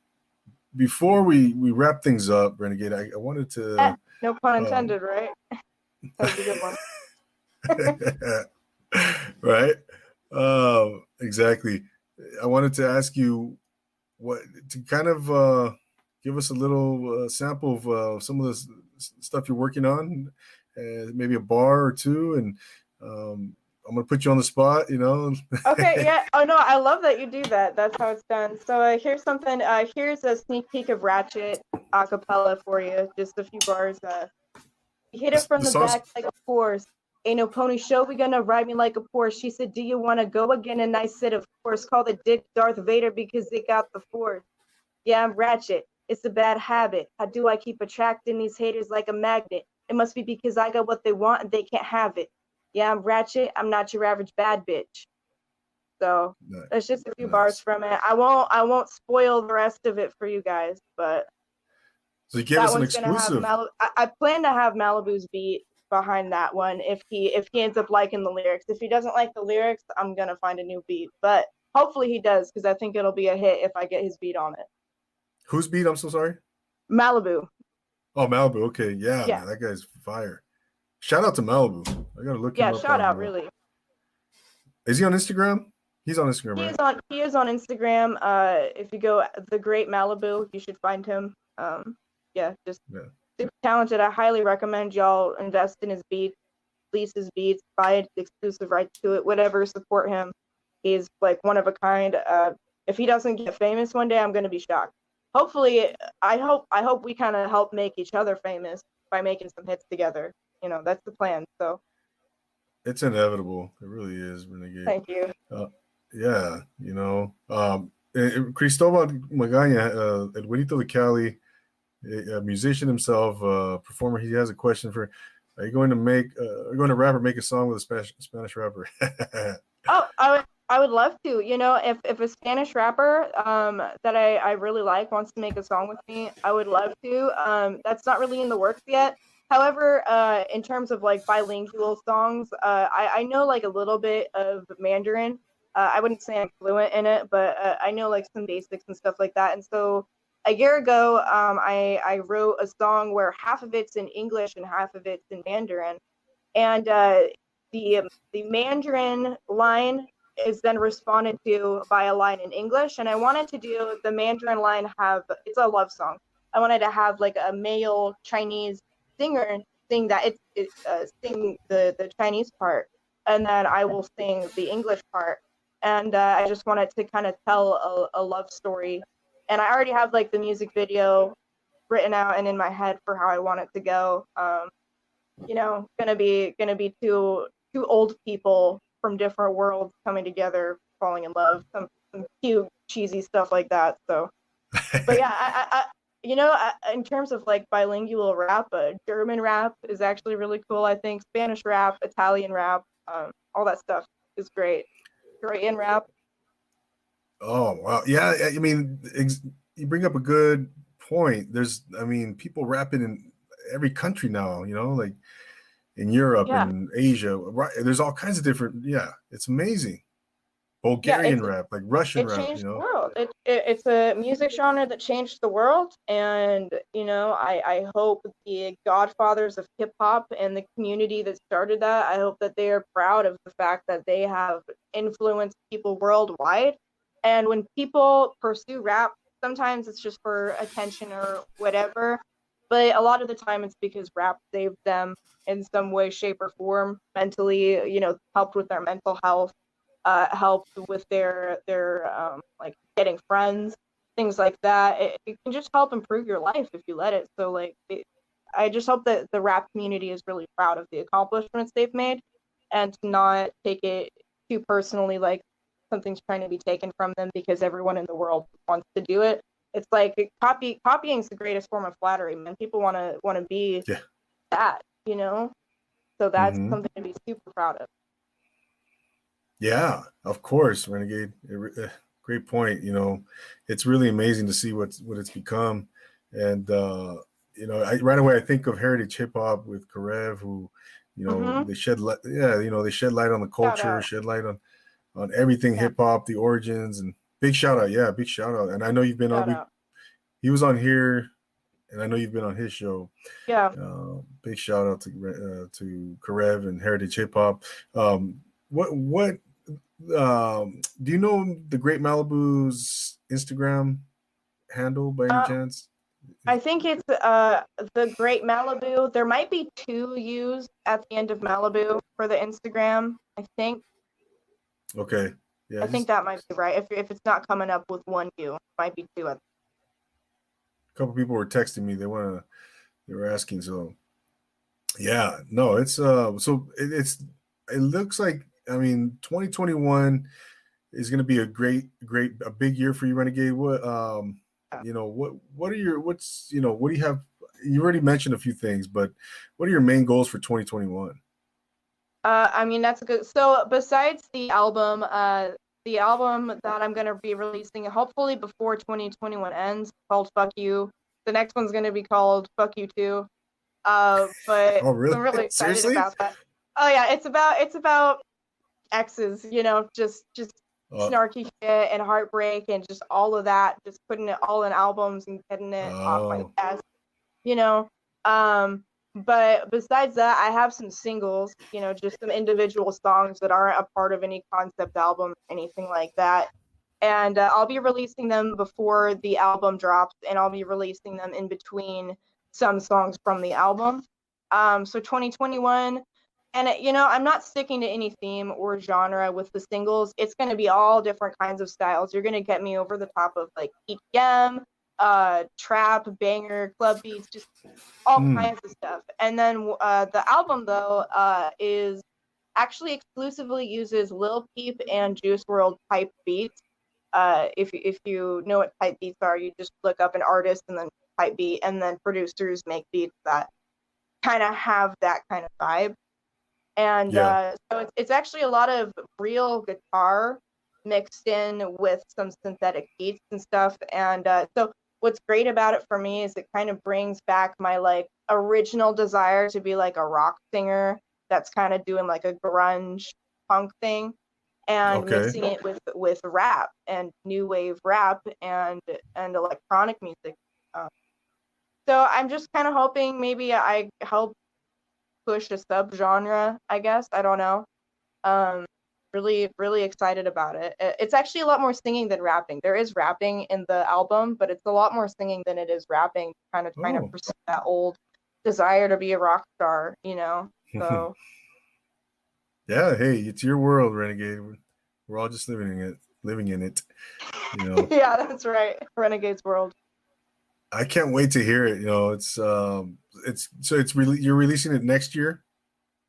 before we we wrap things up, renegade, I, I wanted to. Eh, No pun Um, intended, right? [LAUGHS] that was a good one. [LAUGHS] right um exactly i wanted to ask you what to kind of uh give us a little uh, sample of uh, some of the s- stuff you're working on uh, maybe a bar or two and um i'm gonna put you on the spot you know okay, [LAUGHS] yeah. Oh no, I love that you do that. That's how it's done. So uh, here's something. Uh, here's a sneak peek of Ratchet a cappella for you. Just a few bars. Uh, hit it from the the back like a horse. Ain't no pony show. We gonna ride me like a Porsche. She said, "Do you wanna go again?" And I said, "Of course." Call the dick Darth Vader because they got the force. Yeah, I'm Ratchet. It's a bad habit. How do I keep attracting these haters like a magnet? It must be because I got what they want and they can't have it. Yeah, I'm Ratchet. I'm not your average bad bitch. So Nice. that's just a few Nice. bars from it. I won't I won't spoil the rest of it for you guys, but so you gave us an exclusive Mal- I, I plan to have Malibu's beat behind that one if he if he ends up liking the lyrics. If he doesn't like the lyrics, I'm gonna find a new beat. But hopefully he does because I think it'll be a hit if I get his beat on it. Whose beat i'm so sorry Malibu. oh malibu okay yeah, Yeah. man, that guy's fire shout out to malibu i gotta look him Yeah, shout out really. is he on instagram he's on instagram He right is on he is on Instagram. Uh if you go the great Malibu, you should find him. Um yeah, just Yeah. super talented. I highly recommend y'all invest in his beats, lease his beats, buy it, exclusive rights to it, whatever, support him. He's like one of a kind. Uh if he doesn't get famous one day, I'm gonna be shocked. Hopefully I hope I hope we kind of help make each other famous by making some hits together. You know, that's the plan. So it's inevitable it really is renegade thank you. Yeah, you know, um, eh, eh, Cristobal Magana, uh, El de Cali, a, a musician himself, uh, performer. He has a question for: Are you going to make? Uh, are you going to rap or make a song with a Spanish Spanish rapper? [LAUGHS] Oh, I I would love to. You know, if if a Spanish rapper um that I I really like wants to make a song with me, I would love to. Um that's not really in the works yet. However, uh in terms of like bilingual songs, uh I I know like a little bit of Mandarin Uh, I wouldn't say I'm fluent in it, but uh, I know like some basics and stuff like that. And so a year ago, um, I I wrote a song where half of it's in English and half of it's in Mandarin, and uh, the um, the Mandarin line is then responded to by a line in English. And I wanted to do the Mandarin line have it's a love song. I wanted to have like a male Chinese singer sing that it, it uh, sing the the Chinese part, and then I will sing the English part. And uh, I just wanted to kind of tell a, a love story. And I already have like the music video written out and in my head for how I want it to go. Um, you know, gonna be gonna be two two old people from different worlds coming together, falling in love, some, some cute cheesy stuff like that. So, but yeah, I, I, you know, I, in terms of like bilingual rap, uh, German rap is actually really cool. I think Spanish rap, Italian rap, um, all that stuff is great. Korean rap. Oh wow, yeah. I mean, ex- you bring up a good point. There's, I mean, people rapping in every country now. You know, like in Europe Yeah. and Asia. Right? There's all kinds of different. Yeah, it's amazing. Bulgarian it's- rap, like Russian it rap. You the know, world. It, it, it's a music genre that changed the world, and you know, I, I hope the godfathers of hip hop and the community that started that, I hope that they are proud of the fact that they have influenced people worldwide. And when people pursue rap, sometimes it's just for attention or whatever, but a lot of the time it's because rap saved them in some way, shape, or form mentally. You know, helped with their mental health uh, helped with their their um, like getting friends, things like that. It, it can just help improve your life if you let it. So like, it, I just hope that the rap community is really proud of the accomplishments they've made, and not take it too personally, like something's trying to be taken from them because everyone in the world wants to do it. It's like copy copying is the greatest form of flattery, man. People want to want to be Yeah. that, you know. So that's Mhm. something to be super proud of. Yeah, of course, Renegade. Uh, Great point. You know, it's really amazing to see what's what it's become, and uh, you know, I, right away I think of Heritage Hip Hop with Karev, who, you know, Mhm. they shed light. Yeah, you know, they shed light on the culture, shed light on on everything Yeah. hip hop, the origins, and big shout out. Yeah, big shout out. And I know you've been Shout on. out. He was on here, and I know you've been on his show. Yeah. Uh, big shout out to uh, to Karev and Heritage Hip Hop. Um, what what um, do you know the Great Malibu's Instagram handle by any Uh, chance? I think it's uh the Great Malibu. There might be two U's at the end of Malibu for the Instagram. I think Okay, yeah, I think that might be right. If if it's not coming up with one U, it might be two. A couple people were texting me. They want to. They were asking. So, yeah, no, it's uh. So it, it's. It looks like. I mean, 2021 is going to be a great, great, a big year for you, Renegade. What um, you know, what what are your what's you know, what do you have? You already mentioned a few things, but what are your main goals for 2021? Uh, I mean that's a good. So besides the album, uh, the album that I'm gonna be releasing hopefully before 2021 ends, called "Fuck You." The next one's gonna be called "Fuck You Too." Uh, but Oh, really? I'm really excited Seriously? about that. Oh yeah, it's about it's about exes, you know, just just Uh, snarky shit and heartbreak and just all of that, just putting it all in albums and getting it off my Oh. chest, you know. Um, but besides that, I have some singles, you know, just some individual songs that aren't a part of any concept album, anything like that. And uh, I'll be releasing them before the album drops, and I'll be releasing them in between some songs from the album. Um, so 2021, and it, you know, I'm not sticking to any theme or genre with the singles. It's going to be all different kinds of styles. You're going to get me over the top of like EDM, uh, trap, banger, club beats, just all Mm. kinds of stuff. And then uh, the album though uh, is actually exclusively uses Lil Peep and Juice WRLD type beats. Uh, if if you know what type beats are, you just look up an artist and then type beat, and then producers make beats that kind of have that kind of vibe. And Yeah. uh, so it's, it's actually a lot of real guitar mixed in with some synthetic beats and stuff. And uh, so what's great about it for me is it kind of brings back my like original desire to be like a rock singer that's kind of doing like a grunge punk thing. and Okay. mixing it with with rap and new wave rap and and electronic music. Um, so I'm just kind of hoping maybe I help push a subgenre. I guess I don't know. Um, really really excited about it. It's actually a lot more singing than rapping. There is rapping in the album, but it's a lot more singing than it is rapping. Kind of trying Oh. to pursue that old desire to be a rock star, you know. [LAUGHS] So yeah, hey, it's your world, Renegade. We're, all just living in it, living in it. You know, [LAUGHS] yeah, that's right. Renegade's World. I can't wait to hear it. You know, it's um, it's so it's re- you're releasing it next year.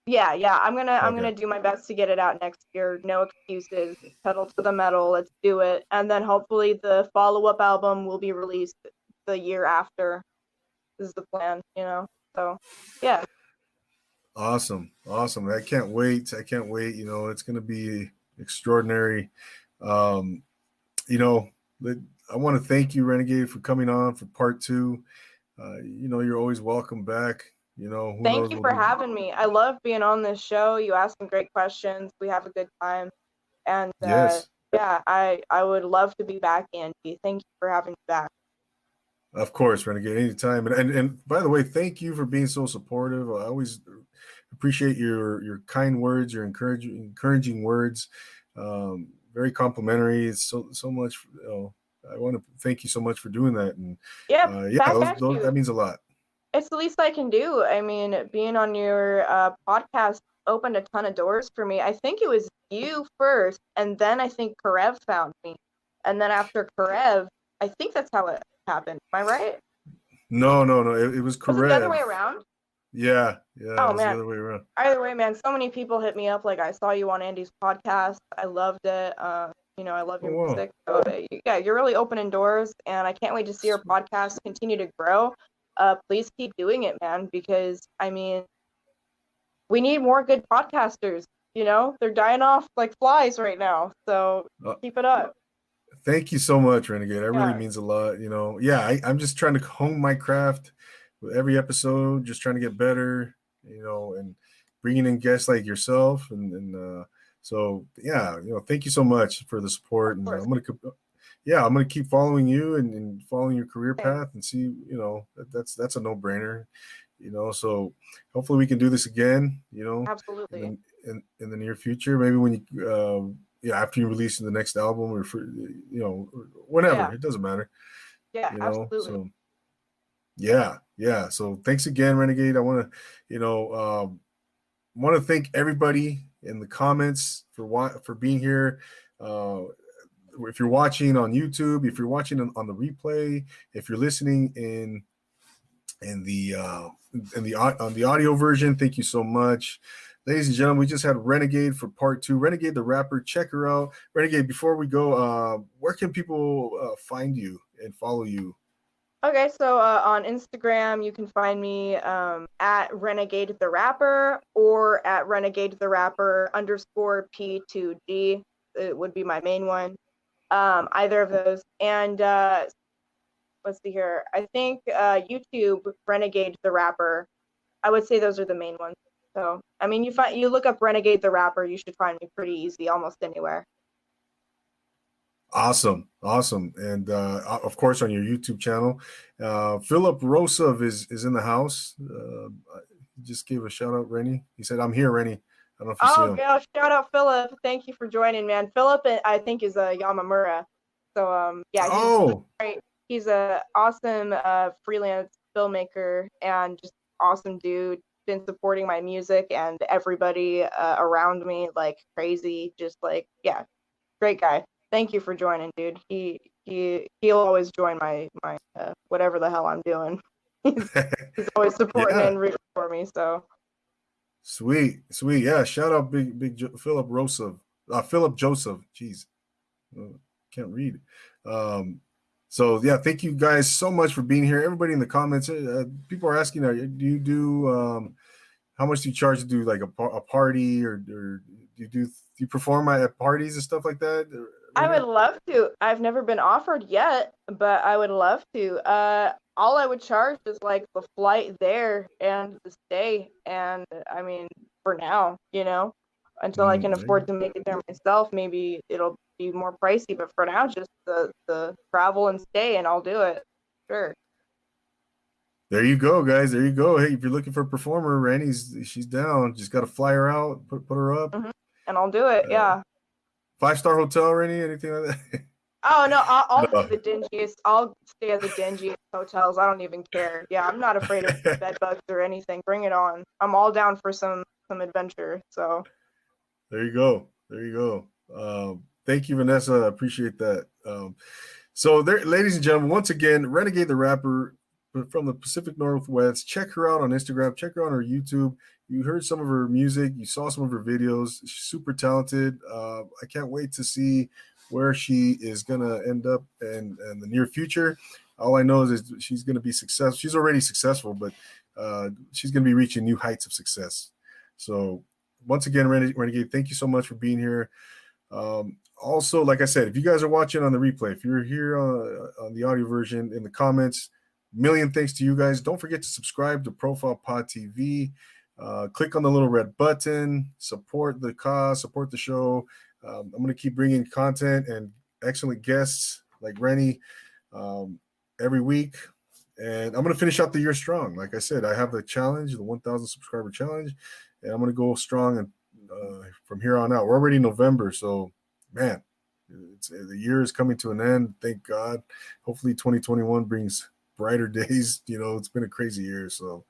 Yeah, yeah. I'm gonna I'm gonna do my best to get it out next year. No excuses. Pedal to the metal. Let's do it. And then hopefully the follow up album will be released the year after. This is the plan, you know. So yeah. Awesome, awesome. I can't wait. I can't wait. You know, it's to be extraordinary. Um, you know, I want to thank you, Renegade, for coming on for part two. Uh, you know, you're always welcome back. You know, who Thank you for having me. I love being on this show. You ask some great questions. We have a good time. And uh, Yes, yeah, I I would love to be back, Andy. Thank you for having me back. of course, Renegade, anytime. And, and and by the way, thank you for being so supportive. I always appreciate your your kind words, your encouraging encouraging words. Um, very complimentary. It's so so much. You know, I want to thank you so much for doing that. And Yeah, uh, yeah, those, those, that means a lot. It's the least I can do. I mean, being on your uh, podcast opened a ton of doors for me. I think it was you first, and then I think Karev found me, and then after Karev, I think that's how it happened. Am I right? No, no, no. It, it was Karev. Was it the other way around? Yeah, yeah. Oh, it was man. the other way around. Either way, man, so many people hit me up. Like, I saw you on Andy's podcast. I loved it. Uh, you know, I love your Oh, music. So, uh, yeah, you're really opening doors, and I can't wait to see your podcast continue to grow. Uh, please keep doing it, man, because I mean, we need more good podcasters. You know, they're dying off like flies right now. So Uh, keep it up. Thank you so much, Renegade. That Yeah. really means a lot. You know, yeah, I, I'm just trying to hone my craft with every episode, just trying to get better, you know, and bringing in guests like yourself. And, and uh, so, yeah, you know, thank you so much for the support. And course. I'm going to, yeah, I'm going to keep following you and, and following your career path and see, you know, that, that's, that's a no brainer, you know, so hopefully we can do this again, you know, Absolutely. in, the- in, in the near future. Maybe when you, um, yeah, after you release the next album or for, you know, whenever Yeah. it doesn't matter, Yeah, you know. absolutely. So, yeah, yeah. So thanks again, Renegade. I want to, you know, um, want to thank everybody in the comments for wa- for being here. Uh, if you're watching on YouTube, if you're watching on, on the replay, if you're listening in in the uh, in the on the audio version, thank you so much. Ladies and gentlemen, we just had Renegade for part two. Renegade the rapper, check her out. Renegade, before we go, uh, where can people uh, find you and follow you? Okay, so uh, on Instagram, you can find me um, at Renegade the Rapper or at Renegade the Rapper underscore P2G. It would be my main one. Um, either of those. And uh, let's see here. I think uh, YouTube, Renegade the Rapper. I would say those are the main ones. So, I mean, you find you look up Renegade the Rapper, you should find me pretty easy, almost anywhere. Awesome, awesome, and uh, of course on your YouTube channel, uh, Philip Rosov is is in the house. Uh, just gave a shout out, Rennie. He said, "I'm here, Rennie." I don't know if you see Oh, him. gosh, shout out Philip. Thank you for joining, man. Philip, uh, I think, is a Yamamura. So, um, yeah, he's, oh, he's a awesome uh, freelance filmmaker and just awesome dude. Been supporting my music and everybody uh, around me like crazy. Just like, yeah, great guy. Thank you for joining, dude. He he he'll always join my my uh, whatever the hell I'm doing. [LAUGHS] He's always [LAUGHS] supporting Yeah. and rooting for me. So sweet, sweet, yeah. Shout out, big big jo- Philip Rosov, uh, Philip Joseph. Jeez, Uh, can't read. Um, so yeah, thank you guys so much for being here. Everybody in the comments, uh, people are asking, uh, do you do um, how much do you charge to do like a, a party or, or do you do do you perform at parties and stuff like that? Or- I would love to. I've never been offered yet, but I would love to. Uh, all I would charge is like the flight there and the stay, and I mean, for now, you know. until I Mm, can afford to make it there myself. Maybe it'll be more pricey, but for now, just the the travel and stay, and I'll do it. Sure. There you go, guys. There you go. Hey, if you're looking for a performer, Randy's she's down. Just got to fly her out, put put her up. And I'll do it. Uh, Yeah. Five star hotel, Randy? Anything like that? [LAUGHS] Oh no, I'll, I'll No. the dingiest. I'll stay at the dingiest hotels. I don't even care. Yeah, I'm not afraid of [LAUGHS] bed bugs or anything. Bring it on. I'm all down for some some adventure. So There you go. There you go. Um, thank you, Vanessa. I appreciate that. Um, so, there, ladies and gentlemen, once again, Renegade the rapper from the Pacific Northwest. Check her out on Instagram. Check her out on her YouTube. You heard some of her music. You saw some of her videos. She's super talented. Uh, I can't wait to see where she is gonna end up in, in the near future. All I know is, she's gonna be successful. She's already successful, but uh, she's gonna be reaching new heights of success. So once again, Renegade, Renegade, thank you so much for being here. Um, also, like I said, if you guys are watching on the replay, if you're here on, on the audio version in the comments, million thanks to you guys. Don't forget to subscribe to Profile Pod TV. Uh, click on the little red button, support the cause, support the show. Um, I'm going to keep bringing content and excellent guests like Rennie um, every week. And I'm going to finish out the year strong. Like I said, I have the challenge, the 1,000 subscriber challenge, and I'm going to go strong and uh, from here on out. We're already November, so man, the year is coming to an end. Thank God. Hopefully, 2021 brings brighter [LAUGHS] days. You know, it's been a crazy year, so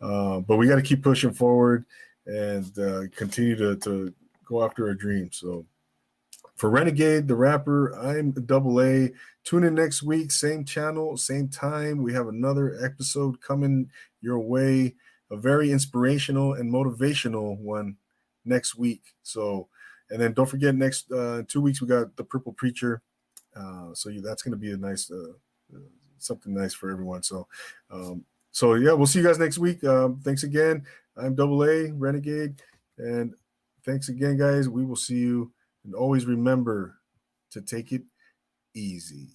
uh, but we got to keep pushing forward and uh, continue to to go after our dreams. So. For Renegade, the rapper, I'm Double A. Tune in next week, same channel, same time. We have another episode coming your way, a very inspirational and motivational one next week. So, and then don't forget, next uh, two weeks we got the Purple Preacher. Uh, so that's going to be a nice, uh, uh, something nice for everyone. So, um, so yeah, we'll see you guys next week. Um, thanks again. I'm Double A Renegade, and thanks again, guys. We will see you, and always remember to take it easy.